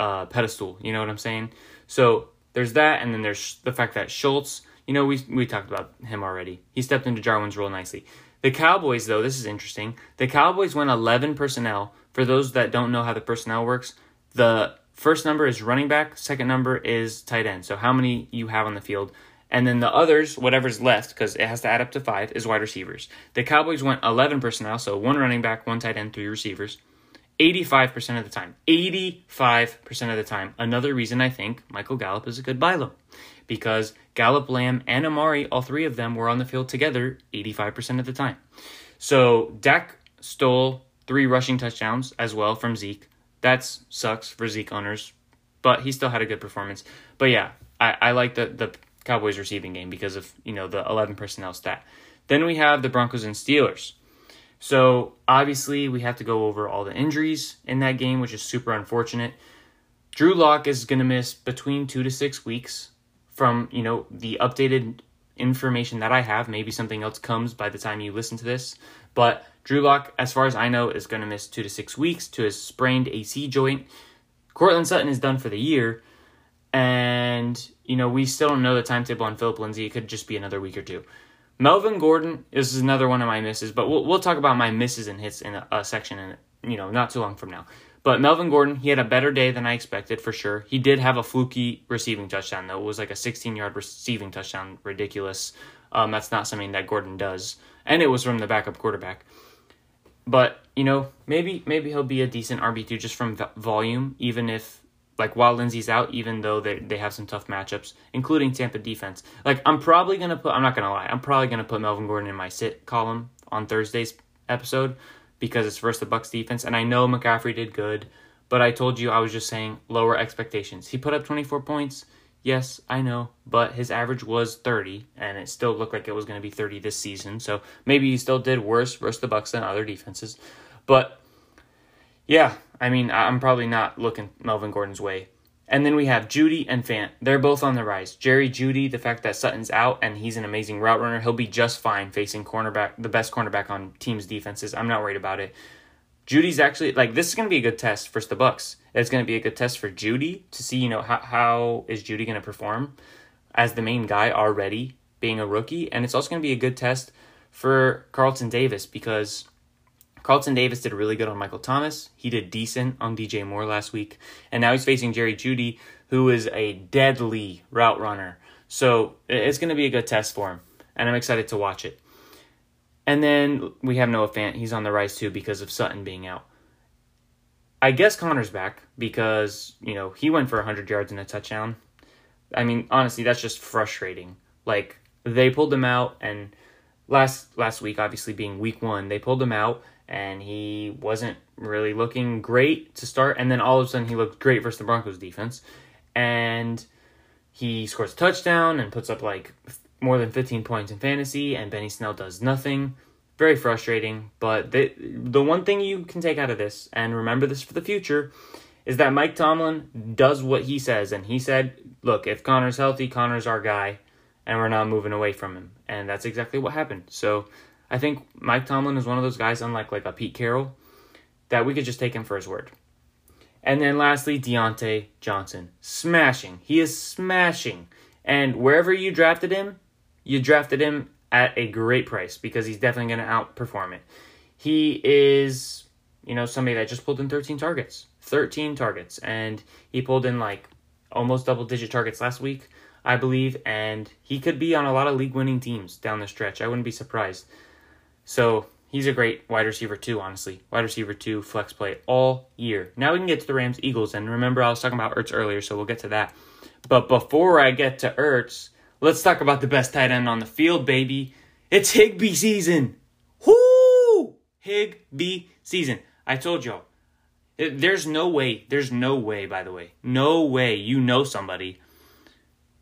uh, pedestal. You know what I'm saying? So there's that, and then there's the fact that Schultz, you know, we we talked about him already. He stepped into Jarwin's role nicely. The Cowboys, though, this is interesting. The Cowboys went 11 personnel. For those that don't know how the personnel works, the first number is running back, second number is tight end. So how many you have on the field. And then the others, whatever's left, because it has to add up to five, is wide receivers. The Cowboys went 11 personnel, so one running back, one tight end, three receivers. 85% of the time. 85% of the time. Another reason I think Michael Gallup is a good buy low. Because Gallup, Lamb, and Amari, all three of them were on the field together 85% of the time. So Dak stole three rushing touchdowns as well from Zeke. That sucks for Zeke owners, but he still had a good performance. But yeah, I, I like the, the Cowboys receiving game because of, you know, the 11 personnel stat. Then we have the Broncos and Steelers. So obviously, we have to go over all the injuries in that game, which is super unfortunate. Drew Lock is going to miss between two to six weeks from you know the updated information that I have. Maybe something else comes by the time you listen to this, but Drew Lock, as far as I know, is going to miss two to six weeks to his sprained AC joint. Courtland Sutton is done for the year, and you know we still don't know the timetable on Phillip Lindsay. It could just be another week or two. Melvin Gordon is another one of my misses, but we'll we'll talk about my misses and hits in a, a section in you know not too long from now. But Melvin Gordon, he had a better day than I expected for sure. He did have a fluky receiving touchdown though. It was like a 16 yard receiving touchdown, ridiculous. Um, that's not something that Gordon does, and it was from the backup quarterback. But you know, maybe maybe he'll be a decent RB two just from volume, even if like while Lindsay's out, even though they they have some tough matchups, including Tampa defense. Like I'm probably gonna put I'm not gonna lie, I'm probably gonna put Melvin Gordon in my sit column on Thursday's episode because it's versus the Bucks defense, and I know McCaffrey did good, but I told you I was just saying lower expectations. He put up 24 points. Yes, I know, but his average was 30, and it still looked like it was going to be 30 this season. So maybe he still did worse versus the Bucks than other defenses. But yeah, I mean, I'm probably not looking Melvin Gordon's way. And then we have Jeudy and Fant. They're both on the rise. Jerry Jeudy, the fact that Sutton's out and he's an amazing route runner, he'll be just fine facing cornerback, the best cornerback on teams' defenses. I'm not worried about it. Jeudy's actually like this is going to be a good test for the Bucks. It's going to be a good test for Jeudy to see, you know, how how is Jeudy going to perform as the main guy already being a rookie, and it's also going to be a good test for Carlton Davis because Carlton Davis did really good on Michael Thomas. He did decent on DJ Moore last week. And now he's facing Jerry Jeudy, who is a deadly route runner. So it's going to be a good test for him. And I'm excited to watch it. And then we have Noah Fant. He's on the rise too because of Sutton being out. I guess Conner's back because, you know, he went for 100 yards and a touchdown. I mean, honestly, that's just frustrating. Like, they pulled him out, and last last week, obviously being week one, they pulled him out, and he wasn't really looking great to start. And then all of a sudden, he looked great versus the Broncos defense, and he scores a touchdown and puts up like more than 15 points in fantasy. And Benny Snell does nothing. Very frustrating. But the the one thing you can take out of this, and remember this for the future, is that Mike Tomlin does what he says, and he said, "Look, if Conner's healthy, Conner's our guy." And we're not moving away from him. And that's exactly what happened. So I think Mike Tomlin is one of those guys, unlike like a Pete Carroll, that we could just take him for his word. And then lastly, Diontae Johnson. Smashing. He is smashing. And wherever you drafted him, you drafted him at a great price because he's definitely going to outperform it. He is, you know, somebody that just pulled in 13 targets. 13 targets. And he pulled in like almost double digit targets last week, I believe. And he could be on a lot of league winning teams down the stretch. I wouldn't be surprised. So he's a great wide receiver too, honestly. Wide receiver two, flex play all year. Now we can get to the Rams Eagles, and remember I was talking about Ertz earlier, so we'll get to that. But before I get to Ertz, let's talk about the best tight end on the field, baby. It's Higbee season. Whoo! Higbee season. I told y'all. There's no way, there's no way, by the way, no way you know somebody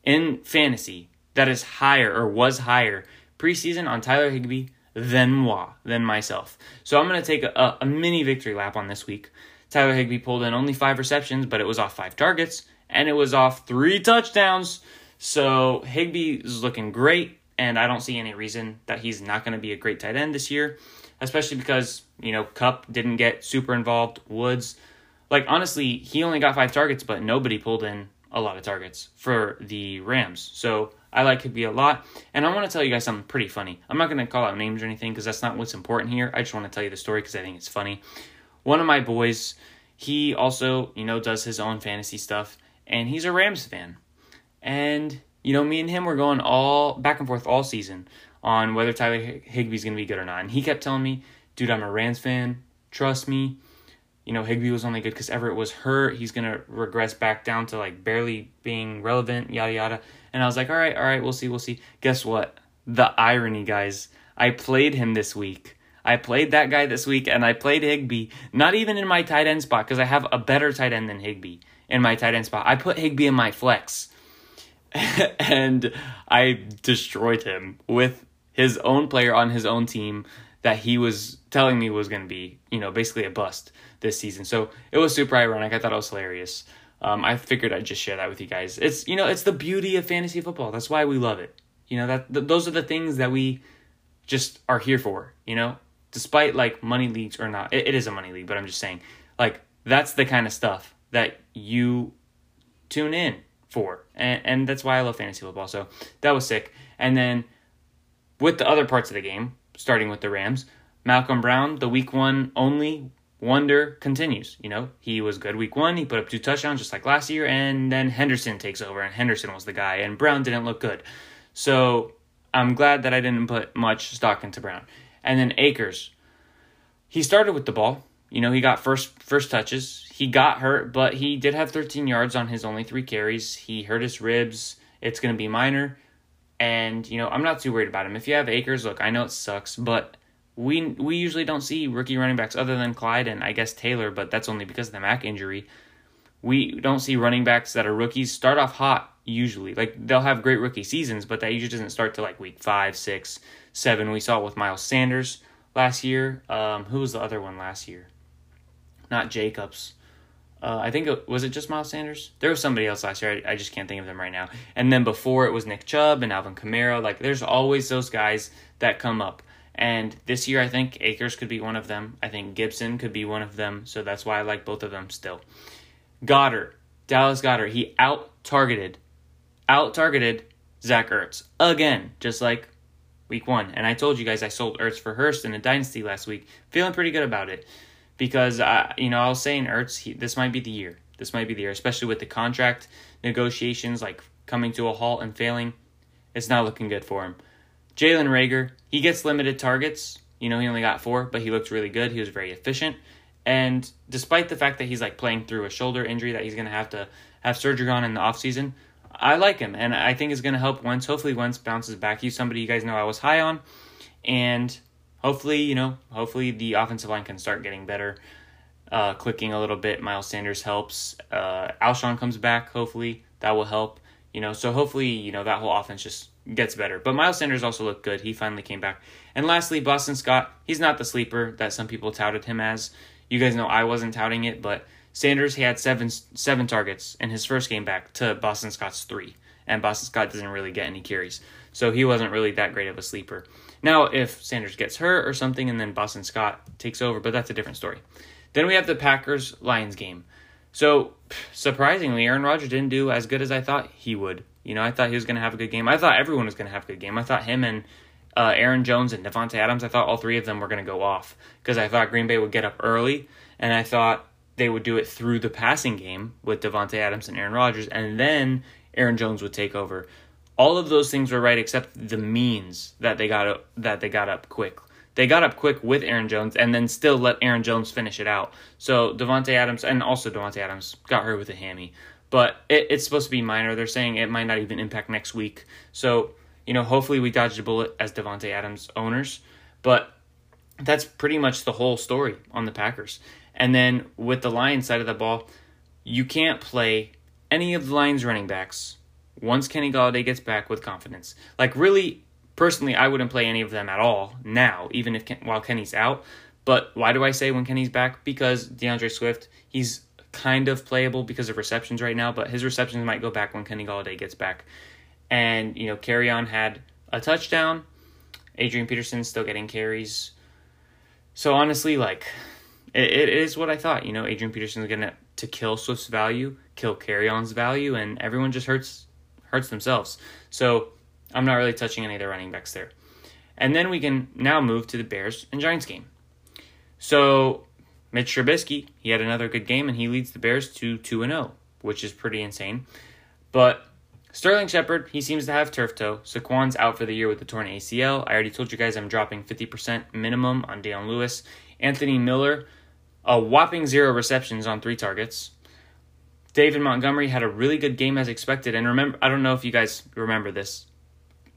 in fantasy that is higher or was higher preseason on Tyler Higbee than moi, than myself. So I'm going to take a, a, mini victory lap on this week. Tyler Higbee pulled in only five receptions, but it was off five targets, and it was off three touchdowns. So Higbee is looking great, and I don't see any reason that he's not going to be a great tight end this year, especially because, you know, Kupp didn't get super involved. Woods, like, honestly, he only got five targets, but nobody pulled in a lot of targets for the Rams. So I like Higbee a lot. And I want to tell you guys something pretty funny. I'm not going to call out names or anything because that's not what's important here. I just want to tell you the story because I think it's funny. One of my boys, he also, you know, does his own fantasy stuff, and he's a Rams fan. And, you know, me and him were going all back and forth all season on whether Tyler Higbee's going to be good or not. And he kept telling me, dude, I'm a Rams fan. Trust me you know, Higbee was only good because Everett was hurt. He's going to regress back down to like barely being relevant, yada, yada. And I was like, all right, all right, we'll see, we'll see. Guess what? The irony, guys. I played him this week. I played that guy this week and I played Higbee, not even in my tight end spot because I have a better tight end than Higbee in my tight end spot. I put Higbee in my flex and I destroyed him with his own player on his own team that he was telling me was going to be, you know, basically a bust this season. So it was super ironic. I thought it was hilarious. Um, I figured I'd just share that with you guys. It's you know it's the beauty of fantasy football. That's why we love it. You know that th- those are the things that we just are here for. You know, despite like money leagues or not, it, it is a money league. But I'm just saying, like that's the kind of stuff that you tune in for, and and that's why I love fantasy football. So that was sick. And then with the other parts of the game, starting with the Rams, Malcolm Brown, the week one only wonder continues. You know, he was good week one. He put up two touchdowns just like last year, and then Henderson takes over, and Henderson was the guy, and Brown didn't look good. So I'm glad that I didn't put much stock into Brown. And then Akers, he started with the ball. You know, he got first first touches. He got hurt, but he did have 13 yards on his only three carries. He hurt his ribs. It's going to be minor. And, you know, I'm not too worried about him. If you have Akers, look, I know it sucks, but we we usually don't see rookie running backs other than Clyde and I guess Taylor, but that's only because of the Mack injury. We don't see running backs that are rookies start off hot usually. Like they'll have great rookie seasons, but that usually doesn't start to like week five, six, seven. We saw it with Miles Sanders last year. Um, who was the other one last year? Not Jacobs. Uh, I think it was it just Miles Sanders. There was somebody else last year. I, I just can't think of them right now. And then before it was Nick Chubb and Alvin Kamara. Like there's always those guys that come up. And this year, I think Akers could be one of them. I think Gibson could be one of them. So that's why I like both of them still. Goedert, Dallas Goedert, he out targeted, out targeted Zach Ertz again, just like week one. And I told you guys I sold Ertz for Hurst in a dynasty last week. Feeling pretty good about it because uh, you know I was saying Ertz, he, this might be the year. This might be the year, especially with the contract negotiations like coming to a halt and failing. It's not looking good for him. Jalen Reagor, he gets limited targets. You know, he only got four, but he looked really good. He was very efficient. And despite the fact that he's like playing through a shoulder injury that he's going to have to have surgery on in the offseason, I like him. And I think it's going to help once, hopefully, Wentz bounces back. He's somebody you guys know I was high on. And hopefully, you know, hopefully the offensive line can start getting better, uh, clicking a little bit. Miles Sanders helps. Uh, Alshon comes back, hopefully. That will help. You know, so hopefully, you know, that whole offense just gets better. But Miles Sanders also looked good. He finally came back. And lastly, Boston Scott. He's not the sleeper that some people touted him as. You guys know I wasn't touting it, but Sanders he had seven seven targets in his first game back to Boston Scott's three, and Boston Scott doesn't really get any carries, so he wasn't really that great of a sleeper. Now, if Sanders gets hurt or something, and then Boston Scott takes over, but that's a different story. Then we have the Packers Lions game. So surprisingly, Aaron Rodgers didn't do as good as I thought he would. You know, I thought he was going to have a good game. I thought everyone was going to have a good game. I thought him and uh, Aaron Jones and Davante Adams, I thought all three of them were going to go off because I thought Green Bay would get up early, and I thought they would do it through the passing game with Davante Adams and Aaron Rodgers, and then Aaron Jones would take over. All of those things were right except the means that they got up, that they got up quick. They got up quick with Aaron Jones and then still let Aaron Jones finish it out. So Davante Adams and also Davante Adams got hurt with a hammy but it, it's supposed to be minor. They're saying it might not even impact next week. So, you know, hopefully we dodged a bullet as Davante Adams owners. But that's pretty much the whole story on the Packers. And then with the Lions side of the ball, you can't play any of the Lions running backs once Kenny Golladay gets back with confidence. Like really, personally, I wouldn't play any of them at all now, even if while Kenny's out. But why do I say when Kenny's back? Because DeAndre Swift, he's kind of playable because of receptions right now, but his receptions might go back when Kenny Golladay gets back. And, you know, Kerryon had a touchdown. Adrian Peterson's still getting carries. So honestly, like, it, it is what I thought. You know, Adrian Peterson is gonna to kill Swift's value, kill Kerryon's value, and everyone just hurts hurts themselves. So I'm not really touching any of the running backs there. And then we can now move to the Bears and Giants game. So Mitch Trubisky, he had another good game and he leads the Bears to 2 and 0, which is pretty insane. But Sterling Shepard, he seems to have turf toe. Saquon's out for the year with the torn ACL. I already told you guys I'm dropping 50% minimum on Dion Lewis. Anthony Miller, a whopping zero receptions on three targets. David Montgomery had a really good game as expected. And remember, I don't know if you guys remember this,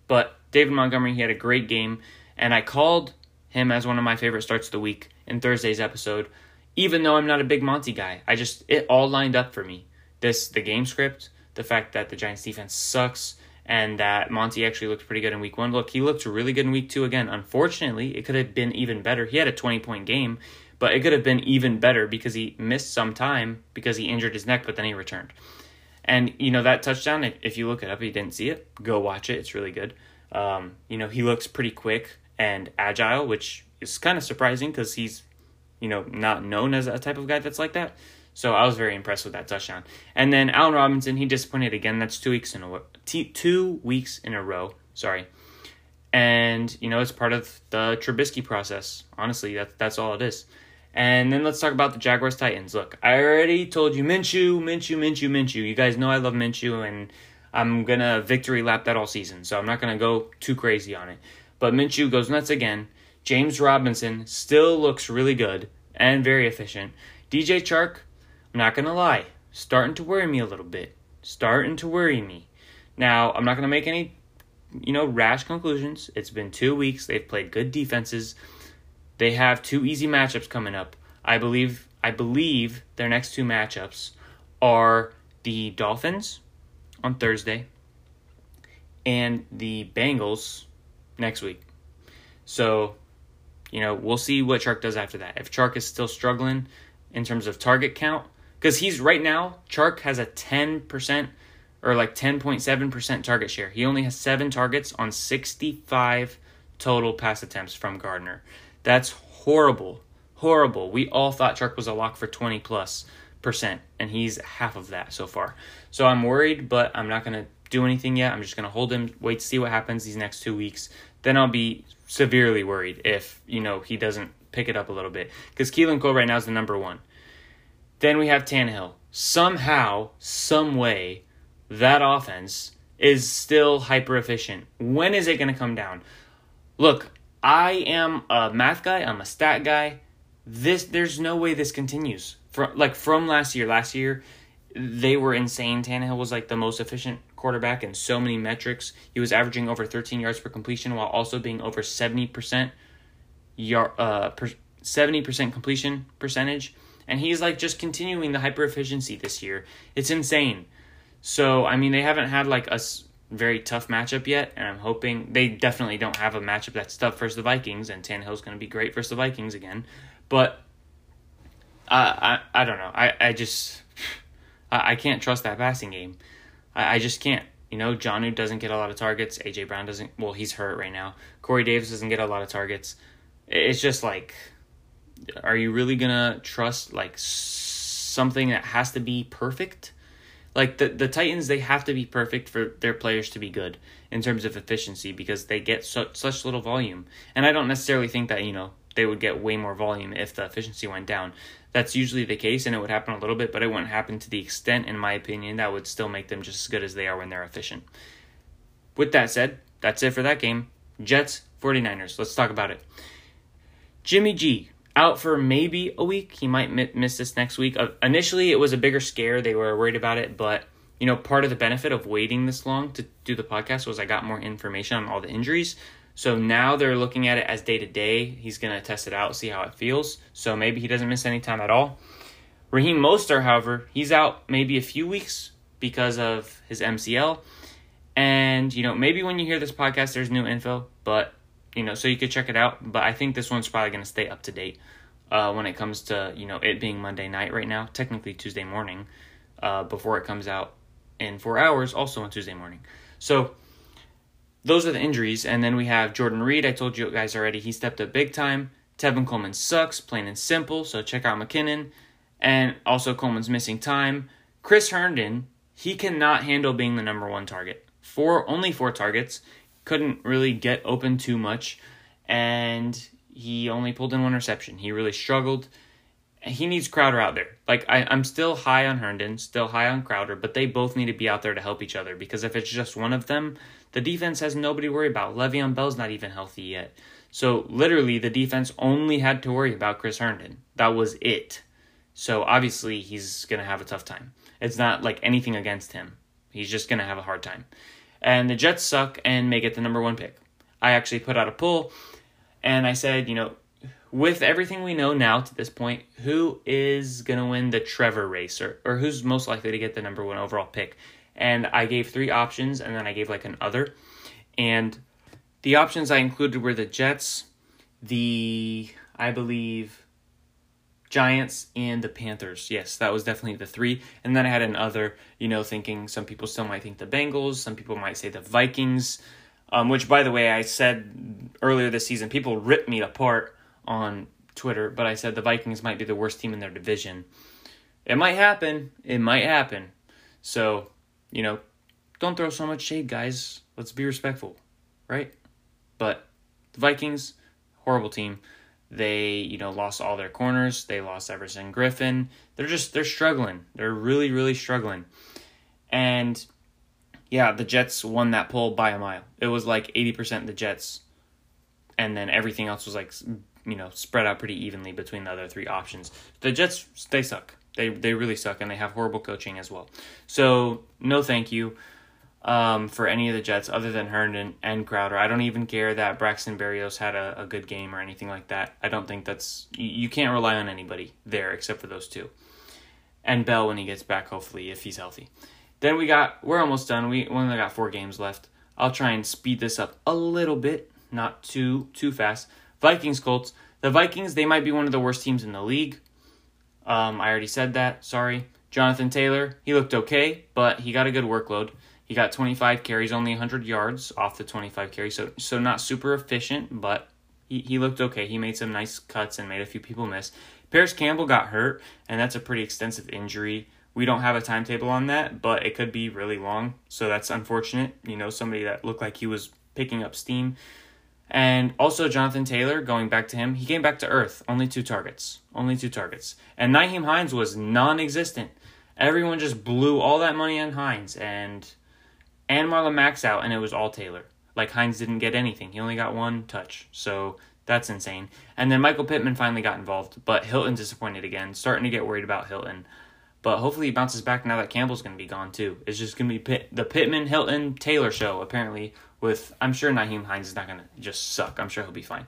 but David Montgomery, he had a great game. And I called him as one of my favorite starts of the week in Thursday's episode, even though I'm not a big Monty guy. I just, it all lined up for me. This, the game script, the fact that the Giants defense sucks, and that Monty actually looked pretty good in week one. Look, he looked really good in week two again. Unfortunately, it could have been even better. He had a 20 point game, but it could have been even better because he missed some time because he injured his neck, but then he returned. And, you know, that touchdown, if you look it up, you didn't see it, go watch it. It's really good. Um, you know, he looks pretty quick and agile, which is kind of surprising because he's, you know, not known as a type of guy that's like that. So I was very impressed with that touchdown. And then Allen Robinson, he disappointed again. That's two weeks in a two weeks in a row. Sorry. And you know it's part of the Trubisky process. Honestly, that's that's all it is. And then let's talk about the Jaguars Titans. Look, I already told you Minshew, Minshew, Minshew, Minshew. You guys know I love Minshew, and I'm gonna victory lap that all season. So I'm not gonna go too crazy on it. But Minshew goes nuts again. James Robinson still looks really good and very efficient. DJ Chark, I'm not gonna lie, starting to worry me a little bit. Starting to worry me. Now, I'm not gonna make any, you know, rash conclusions. It's been two weeks. They've played good defenses. They have two easy matchups coming up. I believe I believe their next two matchups are the Dolphins on Thursday and the Bengals next week. So, you know, we'll see what Chark does after that. If Chark is still struggling in terms of target count, because he's right now, Chark has a 10% or like 10.7% target share. He only has seven targets on 65 total pass attempts from Gardner. That's horrible. Horrible. We all thought Chark was a lock for 20 plus percent, and he's half of that so far. So I'm worried, but I'm not going to do anything yet. I'm just going to hold him, wait to see what happens these next two weeks. Then I'll be severely worried if, you know, he doesn't pick it up a little bit. Because Keelan Cole right now is the number one. Then we have Tannehill. Somehow, some way, that offense is still hyper efficient. When is it going to come down? Look, I am a math guy. I'm a stat guy. This there's no way this continues. From like from last year. Last year, they were insane. Tannehill was like the most efficient quarterback in so many metrics. He was averaging over 13 yards per completion while also being over 70% yard uh per, 70% completion percentage. And he's like just continuing the hyper efficiency this year. It's insane. So I mean, they haven't had like a very tough matchup yet, and I'm hoping they definitely don't have a matchup that's tough versus the Vikings, and Tannehill's going to be great versus the Vikings again. But uh, I I don't know. I I just I, I can't trust that passing game. I, I just can't. You know, Jonnu doesn't get a lot of targets. AJ Brown doesn't. Well, he's hurt right now. Corey Davis doesn't get a lot of targets. It's just like, are you really gonna trust like something that has to be perfect? Like the the Titans they have to be perfect for their players to be good in terms of efficiency because they get such such little volume. And I don't necessarily think that, you know, they would get way more volume if the efficiency went down. That's usually the case and it would happen a little bit, but it wouldn't happen to the extent in my opinion that would still make them just as good as they are when they're efficient. With that said, that's it for that game. Jets 49ers. Let's talk about it. Jimmy G out for maybe a week. He might miss this next week. Uh, initially, it was a bigger scare. They were worried about it, but you know, part of the benefit of waiting this long to do the podcast was I got more information on all the injuries. So now they're looking at it as day to day. He's going to test it out, see how it feels. So maybe he doesn't miss any time at all. Raheem Mostert, however, he's out maybe a few weeks because of his MCL. And, you know, maybe when you hear this podcast, there's new info, but you know, so you could check it out. But I think this one's probably going to stay up to date uh, when it comes to you know it being Monday night right now, technically Tuesday morning, uh, before it comes out in four hours, also on Tuesday morning. So those are the injuries, and then we have Jordan Reed. I told you guys already, he stepped up big time. Tevin Coleman sucks, plain and simple, so check out McKinnon. And also, Coleman's missing time. Chris Herndon, he cannot handle being the number one target. Four, only four targets, couldn't really get open too much, and he only pulled in one reception. He really struggled. He needs Crowder out there. Like I, I'm still high on Herndon, still high on Crowder, but they both need to be out there to help each other because if it's just one of them, the defense has nobody to worry about. Le'Veon Bell's not even healthy yet. So literally the defense only had to worry about Chris Herndon. That was it. So obviously he's gonna have a tough time. It's not like anything against him. He's just gonna have a hard time. And the Jets suck and may get the number one pick. I actually put out a poll and I said, you know, with everything we know now to this point, who is going to win the Trevor race or, or who's most likely to get the number one overall pick? And I gave three options and then I gave like an other. And the options I included were the Jets, the, I believe, Giants, and the Panthers. Yes, that was definitely the three. And then I had another, you know, thinking some people still might think the Bengals, some people might say the Vikings. Um, which, by the way, I said earlier this season, people ripped me apart on Twitter, but I said the Vikings might be the worst team in their division. It might happen. It might happen. So, you know, don't throw so much shade, guys. Let's be respectful, right? But the Vikings, horrible team. They, you know, lost all their corners. They lost Everson Griffen. They're just they're struggling. They're really really struggling. And yeah, the Jets won that poll by a mile. It was like 80% the Jets and then everything else was like you know spread out pretty evenly between the other three options. The Jets they suck. They they really suck and they have horrible coaching as well. So no thank you um, for any of the Jets other than Herndon and Crowder. I don't even care that Braxton Berrios had a, a good game or anything like that. I don't think that's you, you can't rely on anybody there except for those two. And Bell when he gets back, hopefully if he's healthy. Then we got we're almost done. We only got four games left. I'll try and speed this up a little bit, not too too fast. Vikings Colts. The Vikings they might be one of the worst teams in the league. Um, I already said that. Sorry. Jonathan Taylor, he looked okay, but he got a good workload. He got 25 carries, only 100 yards off the 25 carries, so so not super efficient, but he, he looked okay. He made some nice cuts and made a few people miss. Parris Campbell got hurt, and that's a pretty extensive injury. We don't have a timetable on that, but it could be really long. So that's unfortunate. You know, somebody that looked like he was picking up steam. And also Jonathan Taylor, going back to him, he came back to earth. Only two targets. Only two targets. And Nyheim Hines was non existent. Everyone just blew all that money on Hines and and Marlon Mack's out and it was all Taylor. Like Hines didn't get anything. He only got one touch. So that's insane. And then Michael Pittman finally got involved, but Hilton disappointed again. Starting to get worried about Hilton. But hopefully he bounces back now that Campbell's going to be gone too. It's just going to be Pitt, the Pittman Hilton Taylor show apparently. With I'm sure Nyheim Hines is not going to just suck. I'm sure he'll be fine.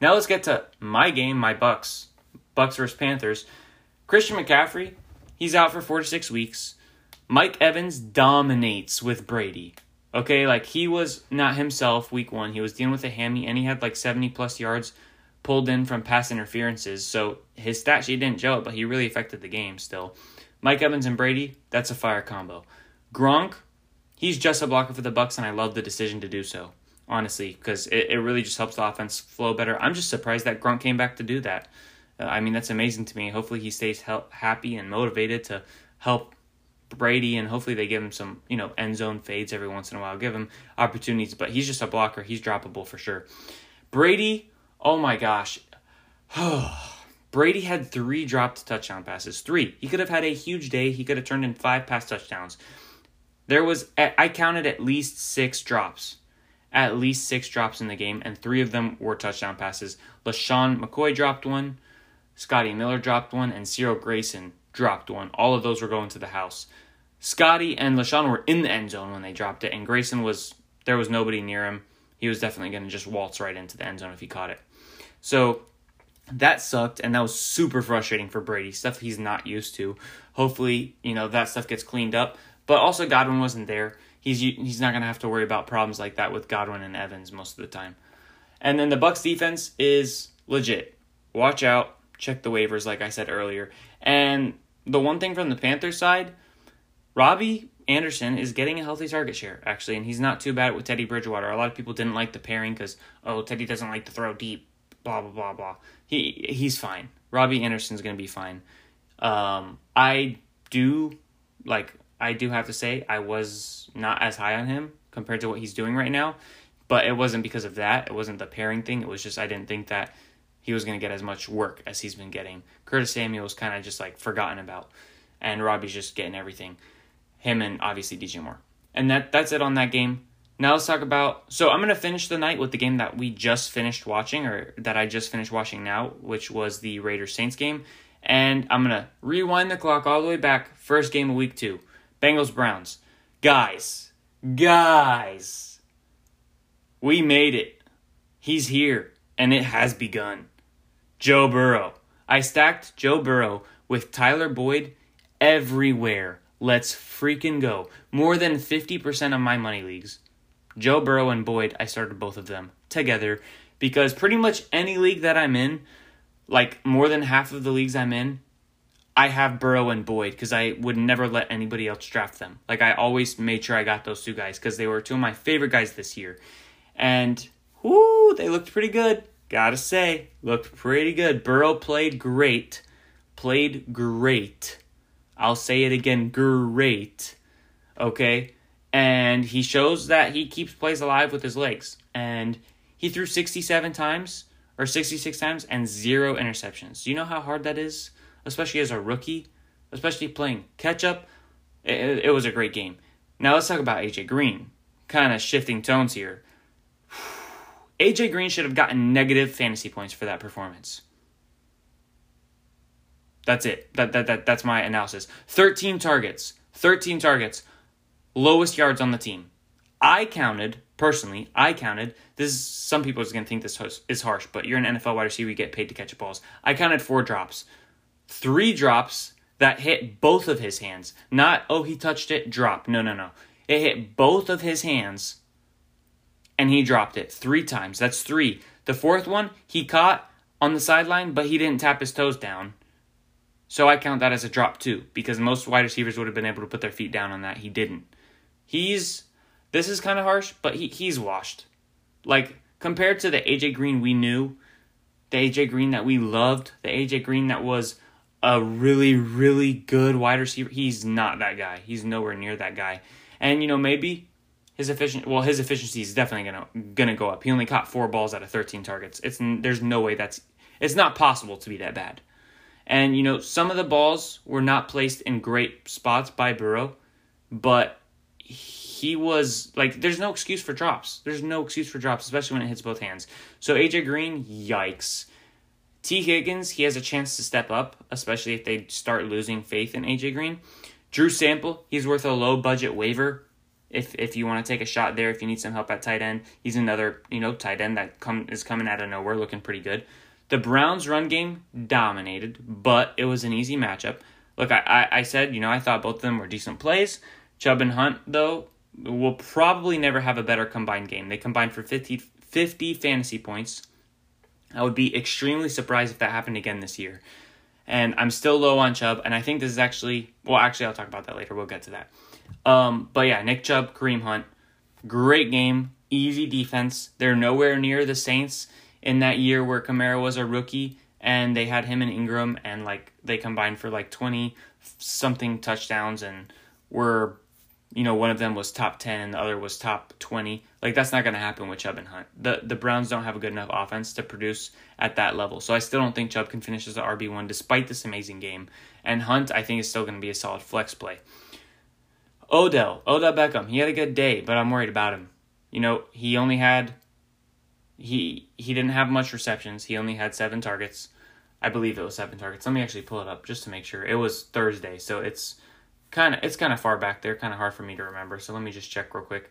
Now let's get to my game, my Bucks, Bucks versus Panthers. Christian McCaffrey, he's out for four to six weeks. Mike Evans dominates with Brady. Okay, like he was not himself week one. He was dealing with a hammy and he had like 70 plus yards pulled in from pass interferences. So his stat sheet didn't show it, but he really affected the game still. Mike Evans and Brady, that's a fire combo. Gronk, he's just a blocker for the Bucks, and I love the decision to do so. Honestly, because it, it really just helps the offense flow better. I'm just surprised that Gronk came back to do that. Uh, I mean, that's amazing to me. Hopefully, he stays help, happy and motivated to help Brady, and hopefully they give him some, you know, end zone fades every once in a while, give him opportunities. But he's just a blocker. He's droppable for sure. Brady, oh my gosh. Brady had three dropped touchdown passes. Three. He could have had a huge day. He could have turned in five pass touchdowns. There was, I counted at least six drops. At least six drops in the game, and three of them were touchdown passes. LeSean McCoy dropped one, Scotty Miller dropped one, and Cyril Grayson dropped one. All of those were going to the house. Scotty and LeSean were in the end zone when they dropped it, and Grayson was, there was nobody near him. He was definitely going to just waltz right into the end zone if he caught it. So that sucked and that was super frustrating for Brady. Stuff he's not used to. Hopefully, you know, that stuff gets cleaned up. But also Godwin wasn't there. He's he's not going to have to worry about problems like that with Godwin and Evans most of the time. And then the Bucks defense is legit. Watch out, check the waivers like I said earlier. And the one thing from the Panthers side, Robbie Anderson is getting a healthy target share actually, and he's not too bad with Teddy Bridgewater. A lot of people didn't like the pairing cuz oh, Teddy doesn't like to throw deep blah blah blah blah. He he's fine. Robbie Anderson's gonna be fine. Um, I do like I do have to say I was not as high on him compared to what he's doing right now, but it wasn't because of that. It wasn't the pairing thing. It was just I didn't think that he was going to get as much work as he's been getting. Curtis Samuel was kind of just like forgotten about, and Robbie's just getting everything. Him and obviously DJ Moore, and that that's it on that game. Now let's talk about. So I'm gonna finish the night with the game that we just finished watching, or that I just finished watching now, which was the Raiders Saints game, and I'm gonna rewind the clock all the way back. First game of week two, Bengals Browns. Guys, guys, we made it. He's here, and it has begun. Joe Burrow. I stacked Joe Burrow with Tyler Boyd everywhere. Let's freaking go. More than 50% of my money leagues. Joe Burrow and Boyd, I started both of them together because pretty much any league that I'm in, like more than half of the leagues I'm in, I have Burrow and Boyd because I would never let anybody else draft them. Like I always made sure I got those two guys because they were two of my favorite guys this year. And whoo, they looked pretty good. Gotta say, looked pretty good. Burrow played great. Played great. I'll say it again, great. Okay? and he shows that he keeps plays alive with his legs. And he threw 67 times or 66 times and zero interceptions. Do you know how hard that is, especially as a rookie, especially playing catch up? It, it was a great game. Now let's talk about AJ Green. Kind of shifting tones here. AJ Green should have gotten negative fantasy points for that performance. That's it. That, that, that that's my analysis. 13 targets. 13 targets lowest yards on the team. I counted personally. I counted. This is some people are going to think this is harsh, but you're an NFL wide receiver. You get paid to catch balls. I counted four drops, three drops that hit both of his hands. Not oh he touched it, drop. No, no, no. It hit both of his hands, and he dropped it three times. That's three. The fourth one he caught on the sideline, but he didn't tap his toes down. So I count that as a drop too, because most wide receivers would have been able to put their feet down on that. He didn't. He's this is kind of harsh, but he he's washed. Like compared to the AJ Green we knew, the AJ Green that we loved, the AJ Green that was a really really good wide receiver, he's not that guy. He's nowhere near that guy. And you know maybe his efficient well his efficiency is definitely gonna gonna go up. He only caught four balls out of thirteen targets. It's there's no way that's it's not possible to be that bad. And you know some of the balls were not placed in great spots by Burrow, but he was like there's no excuse for drops. There's no excuse for drops, especially when it hits both hands. So AJ Green, yikes. Tee Higgins, he has a chance to step up, especially if they start losing faith in AJ Green. Drew Sample, he's worth a low budget waiver. If if you want to take a shot there, if you need some help at tight end, he's another you know tight end that come is coming out of nowhere, looking pretty good. The Browns' run game dominated, but it was an easy matchup. Look, I, I, I said you know I thought both of them were decent plays. Chubb and Hunt, though, will probably never have a better combined game. They combined for 50, 50 fantasy points. I would be extremely surprised if that happened again this year. And I'm still low on Chubb, and I think this is actually, well, actually, I'll talk about that later. We'll get to that. Um, but yeah, Nick Chubb, Kareem Hunt, great game, easy defense. They're nowhere near the Saints in that year where Kamara was a rookie and they had him and Ingram, and like they combined for like 20 something touchdowns and were you know, one of them was top 10 and the other was top 20. Like, that's not going to happen with Chubb and Hunt. The, the Browns don't have a good enough offense to produce at that level. So I still don't think Chubb can finish as an RB1 despite this amazing game. And Hunt, I think, is still going to be a solid flex play. Odell, Odell Beckham, he had a good day, but I'm worried about him. You know, he only had he he didn't have much receptions. He only had 7 targets. I believe it was 7 targets. Let me actually pull it up just to make sure. It was Thursday, so it's kind of it's kind of far back there, kind of hard for me to remember. So let me just check real quick.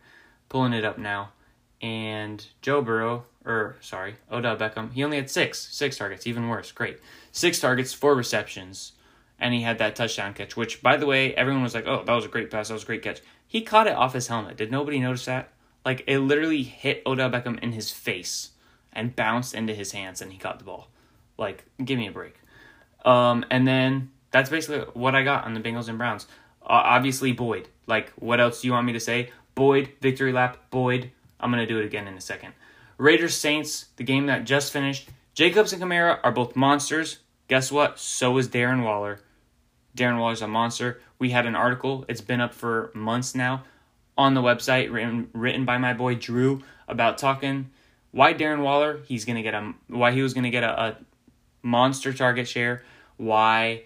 Pulling it up now. And Joe Burrow, or sorry, Odell Beckham, he only had six, six targets, even worse. Great, six targets, four receptions, and he had that touchdown catch. Which, by the way, everyone was like, "Oh, that was a great pass, that was a great catch." He caught it off his helmet. Did nobody notice that? Like it literally hit Odell Beckham in his face and bounced into his hands, and he caught the ball. Like, give me a break. Um, and then that's basically what I got on the Bengals and Browns. Uh, obviously, Boyd. Like, what else do you want me to say? Boyd, victory lap, Boyd. I'm going to do it again in a second. Raiders Saints, the game that just finished. Jacobs and Kamara are both monsters. Guess what? So is Darren Waller. Darren Waller's a monster. We had an article, it's been up for months now, on the website written, written by my boy Drew about talking why Darren Waller he's gonna get a why he was gonna get a, a monster target share, why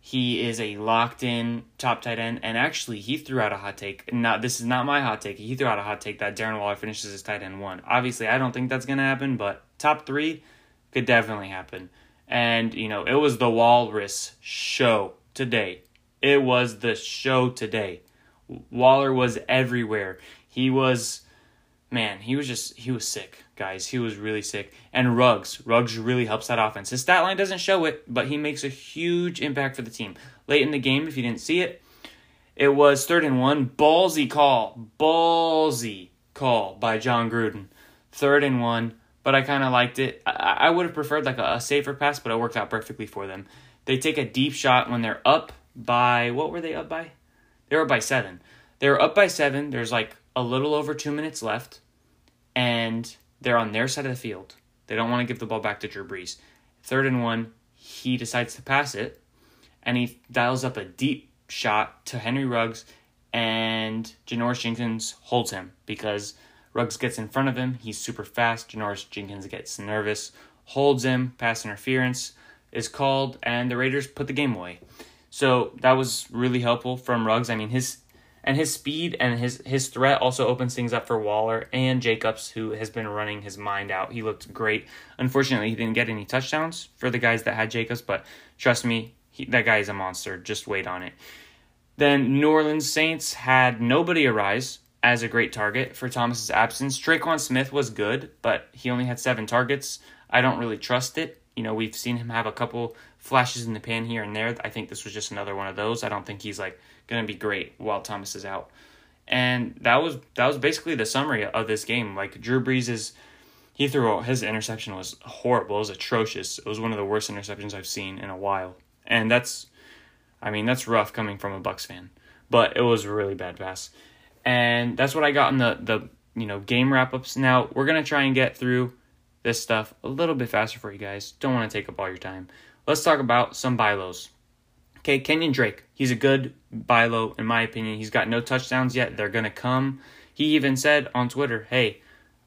he is a locked in top tight end, and actually he threw out a hot take. Not this is not my hot take. He threw out a hot take that Darren Waller finishes as tight end one. Obviously, I don't think that's gonna happen, but top three could definitely happen. And you know, it was the Walrus show today. It was the show today. Waller was everywhere. He was man, he was just he was sick, guys. He was really sick. And Ruggs, Ruggs really helps that offense. His stat line doesn't show it, but he makes a huge impact for the team. Late in the game, if you didn't see it, it was third and one, ballsy call, ballsy call by Jon Gruden. Third and one, but I kind of liked it. I, I would have preferred like a, a safer pass, but it worked out perfectly for them. They take a deep shot when they're up by what were they up by? They were by seven. They were up by seven. There's like a little over two minutes left, and they're on their side of the field. They don't want to give the ball back to Drew Brees. Third and one, he decides to pass it, and he dials up a deep shot to Henry Ruggs, and Janoris Jenkins holds him because Ruggs gets in front of him. He's super fast. Janoris Jenkins gets nervous, holds him. Pass interference is called, and the Raiders put the game away. So that was really helpful from Ruggs. I mean, his and his speed and his his threat also opens things up for Waller and Jacobs, who has been running his mind out. He looked great. Unfortunately, he didn't get any touchdowns for the guys that had Jacobs, but trust me, he, that guy is a monster. Just wait on it. Then New Orleans Saints had nobody arise as a great target for Thomas's absence. Tre'Quan Smith was good, but he only had seven targets. I don't really trust it. You know, we've seen him have a couple flashes in the pan here and there. I think this was just another one of those. I don't think he's like going to be great while Thomas is out. And that was that was basically the summary of this game. Like Drew Brees is he threw his interception was horrible. It was atrocious. It was one of the worst interceptions I've seen in a while. And that's I mean, that's rough coming from a Bucks fan. But it was a really bad pass. And that's what I got in the the you know game wrap ups. Now we're gonna try and get through this stuff a little bit faster for you guys. Don't want to take up all your time. Let's talk about some buy lows. Okay, Kenyon Drake. He's a good buy low, in my opinion. He's got no touchdowns yet. They're going to come. He even said on Twitter, hey,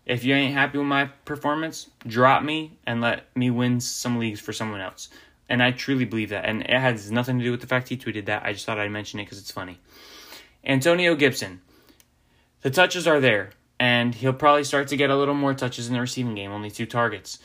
if you ain't happy with my performance, drop me and let me win some leagues for someone else. And I truly believe that. And it has nothing to do with the fact he tweeted that. I just thought I'd mention it because it's funny. Antonio Gibson. The touches are there, and he'll probably start to get a little more touches in the receiving game, only two targets.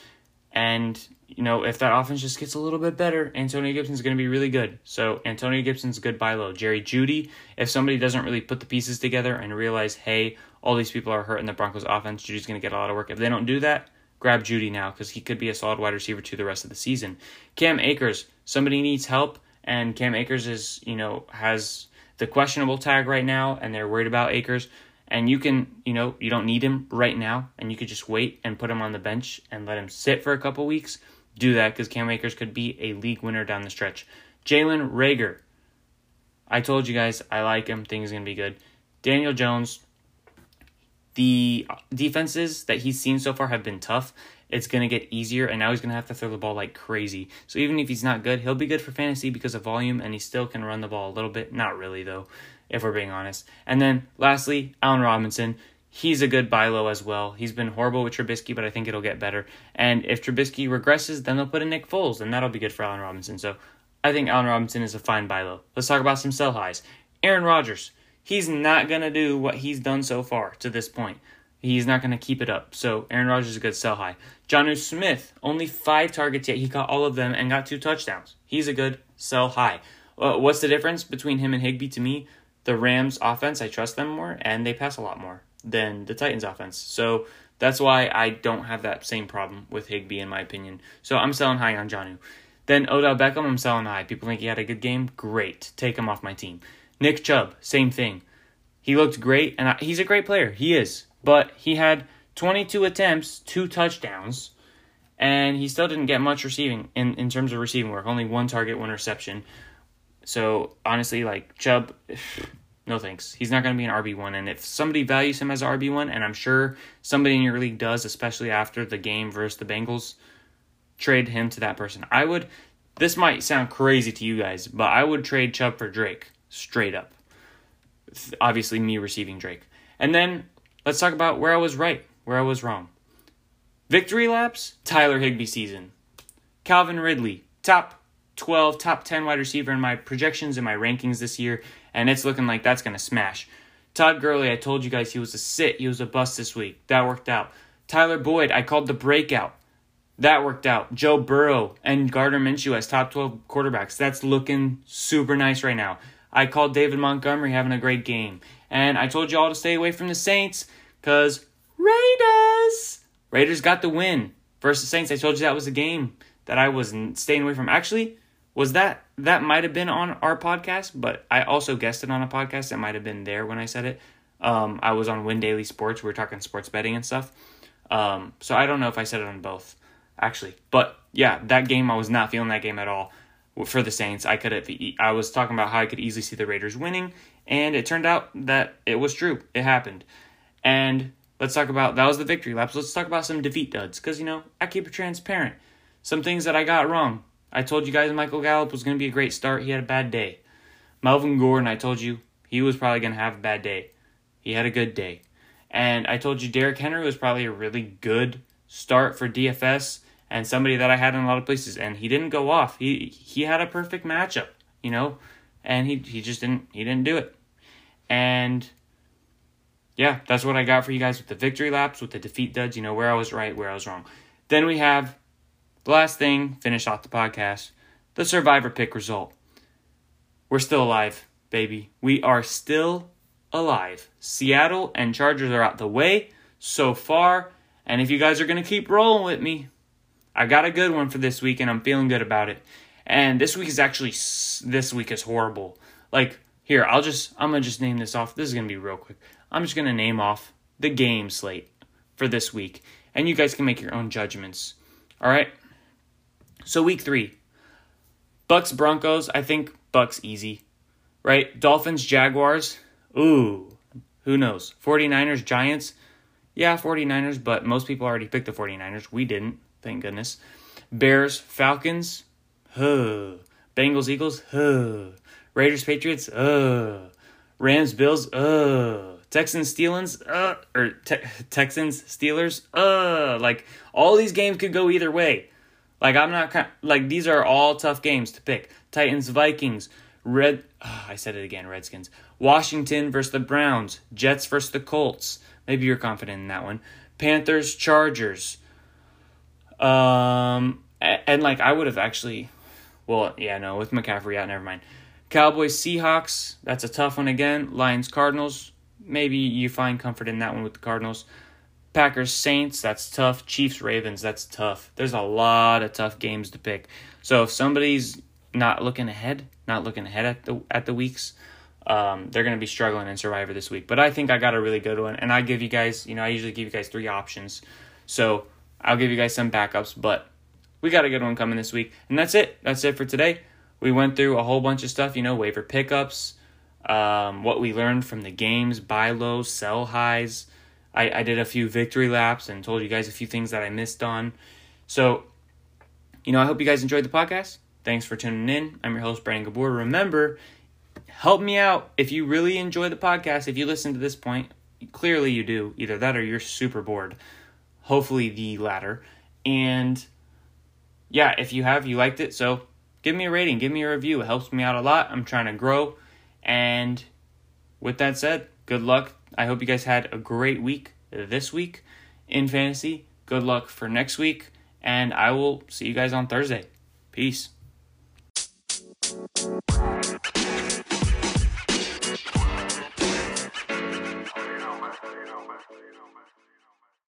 And you know, if that offense just gets a little bit better, Antonio Gibson's going to be really good. So Antonio Gibson's good buy low. Jerry Jeudy, if somebody doesn't really put the pieces together and realize, hey, all these people are hurt in the Broncos offense, Jeudy's going to get a lot of work. If they don't do that, grab Jeudy now because he could be a solid wide receiver to the rest of the season. Cam Akers, somebody needs help, and Cam Akers is, you know, has the questionable tag right now, and they're worried about Akers and you can you know you don't need him right now. And you could just wait and put him on the bench and let him sit for a couple weeks. Do that because cam akers could be a league winner down the stretch. Jalen Reagor, i told you guys i like him. Things gonna be good. Daniel jones. The defenses that he's seen so far have been tough. It's to get easier and now he's to have to throw the ball like crazy. So even if he's not good he'll be good for fantasy because of volume and he still can run the ball a little bit. Not really though if we're being honest. And then lastly, Allen Robinson. He's a good buy low as well. He's been horrible with Trubisky, but I think it'll get better. And if Trubisky regresses, then they'll put in Nick Foles, and that'll be good for Allen Robinson. So I think Allen Robinson is a fine buy low. Let's talk about some sell highs. Aaron Rodgers. He's not going to do what he's done so far to this point. He's not going to keep it up. So Aaron Rodgers is a good sell high. Jonnu Smith, only five targets yet. He caught all of them and got two touchdowns. He's a good sell high. Uh, what's the difference between him and Higbee to me? The Rams offense, I trust them more, and they pass a lot more than the Titans offense. So that's why I don't have that same problem with Higbee, in my opinion. So I'm selling high on Jonnu. Then Odell Beckham, I'm selling high. People think he had a good game. Great. Take him off my team. Nick Chubb, same thing. He looked great, and I, he's a great player. He is. But he had 22 attempts, two touchdowns, and he still didn't get much receiving in, in terms of receiving work. Only one target, one reception. So honestly, like Chubb, no thanks. He's not going to be an RB1. And if somebody values him as an RB1, and I'm sure somebody in your league does, especially after the game versus the Bengals, trade him to that person. I would. This might sound crazy to you guys, but I would trade Chubb for Drake straight up. Obviously, me receiving Drake. And then let's talk about where I was right, where I was wrong. Victory laps, Tyler Higbee season. Calvin Ridley, top 12, top 10 wide receiver in my projections and my rankings this year, and it's looking like that's going to smash. Todd Gurley, I told you guys he was a sit, he was a bust this week. That worked out. Tyler Boyd, I called the breakout. That worked out. Joe Burrow and Gardner Minshew as top 12 quarterbacks. That's looking super nice right now. I called David Montgomery having a great game. And I told you all to stay away from the Saints because Raiders. Raiders got the win versus Saints. I told you that was a game that I was staying away from. Actually, was that that might have been on our podcast, but I also guessed it on a podcast. It might have been there when I said it. Um, I was on Win Daily Sports. We were talking sports betting and stuff. Um, so I don't know if I said it on both, actually. But yeah, that game I was not feeling that game at all for the Saints. I could have. I was talking about how I could easily see the Raiders winning, and it turned out that it was true. It happened. And let's talk about that was the victory laps. Let's talk about some defeat duds because you know I keep it transparent. Some things that I got wrong. I told you guys Michael Gallup was going to be a great start. He had a bad day. Melvin Gordon, I told you he was probably going to have a bad day. He had a good day. And I told you Derrick Henry was probably a really good start for DFS and somebody that I had in a lot of places. And he didn't go off. He he had a perfect matchup, you know, and he he just didn't he didn't do it. And yeah, that's what I got for you guys with the victory laps, with the defeat duds. You know where I was right, where I was wrong. Then we have the last thing. Finish off the podcast. The survivor pick result. We're still alive, baby. We are still alive. Seattle and Chargers are out the way so far. And if you guys are going to keep rolling with me, I got a good one for this week and I'm feeling good about it. And this week is actually, this week is horrible. Like, here, I'll just, I'm going to just name this off. This is going to be real quick. I'm just going to name off the game slate for this week. And you guys can make your own judgments. All right? So, week three Bucks Broncos. I think Bucks easy. Right? Dolphins Jaguars. Ooh, who knows? 49ers, Giants. Yeah, 49ers, but most people already picked the 49ers. We didn't, thank goodness. Bears, Falcons. Huh. Bengals, Eagles. Huh. Raiders, Patriots. Uh. Rams, Bills. Uh. Texans, Steelers. Uh. Or te- Texans, Steelers. Uh. Like, all these games could go either way. Like, I'm not like, these are all tough games to pick. Titans, Vikings. Red. Oh, I said it again. Redskins. Washington versus the Browns. Jets versus the Colts. Maybe you're confident in that one. Panthers, Chargers. Um, and, and like I would have actually, well, yeah, no, with McCaffrey, yeah, never mind. Cowboys, Seahawks. That's a tough one again. Lions, Cardinals. Maybe you find comfort in that one with the Cardinals. Packers, Saints. That's tough. Chiefs, Ravens. That's tough. There's a lot of tough games to pick. So if somebody's not looking ahead, not looking ahead at the at the weeks, um, they're going to be struggling in Survivor this week. But I think I got a really good one, and I give you guys, you know, I usually give you guys three options, so I'll give you guys some backups. But we got a good one coming this week, and that's it. That's it for today. We went through a whole bunch of stuff, you know, waiver pickups, um, what we learned from the games, buy low, sell highs. I, I did a few victory laps and told you guys a few things that I missed on. So, you know, I hope you guys enjoyed the podcast. Thanks for tuning in. I'm your host, Brandon Gabor. Remember, help me out if you really enjoy the podcast. If you listen to this point, clearly you do. Either that or you're super bored. Hopefully, the latter. And yeah, if you have, you liked it. So give me a rating, give me a review. It helps me out a lot. I'm trying to grow. And with that said, good luck. I hope you guys had a great week this week in fantasy. Good luck for next week. And I will see you guys on Thursday. Peace.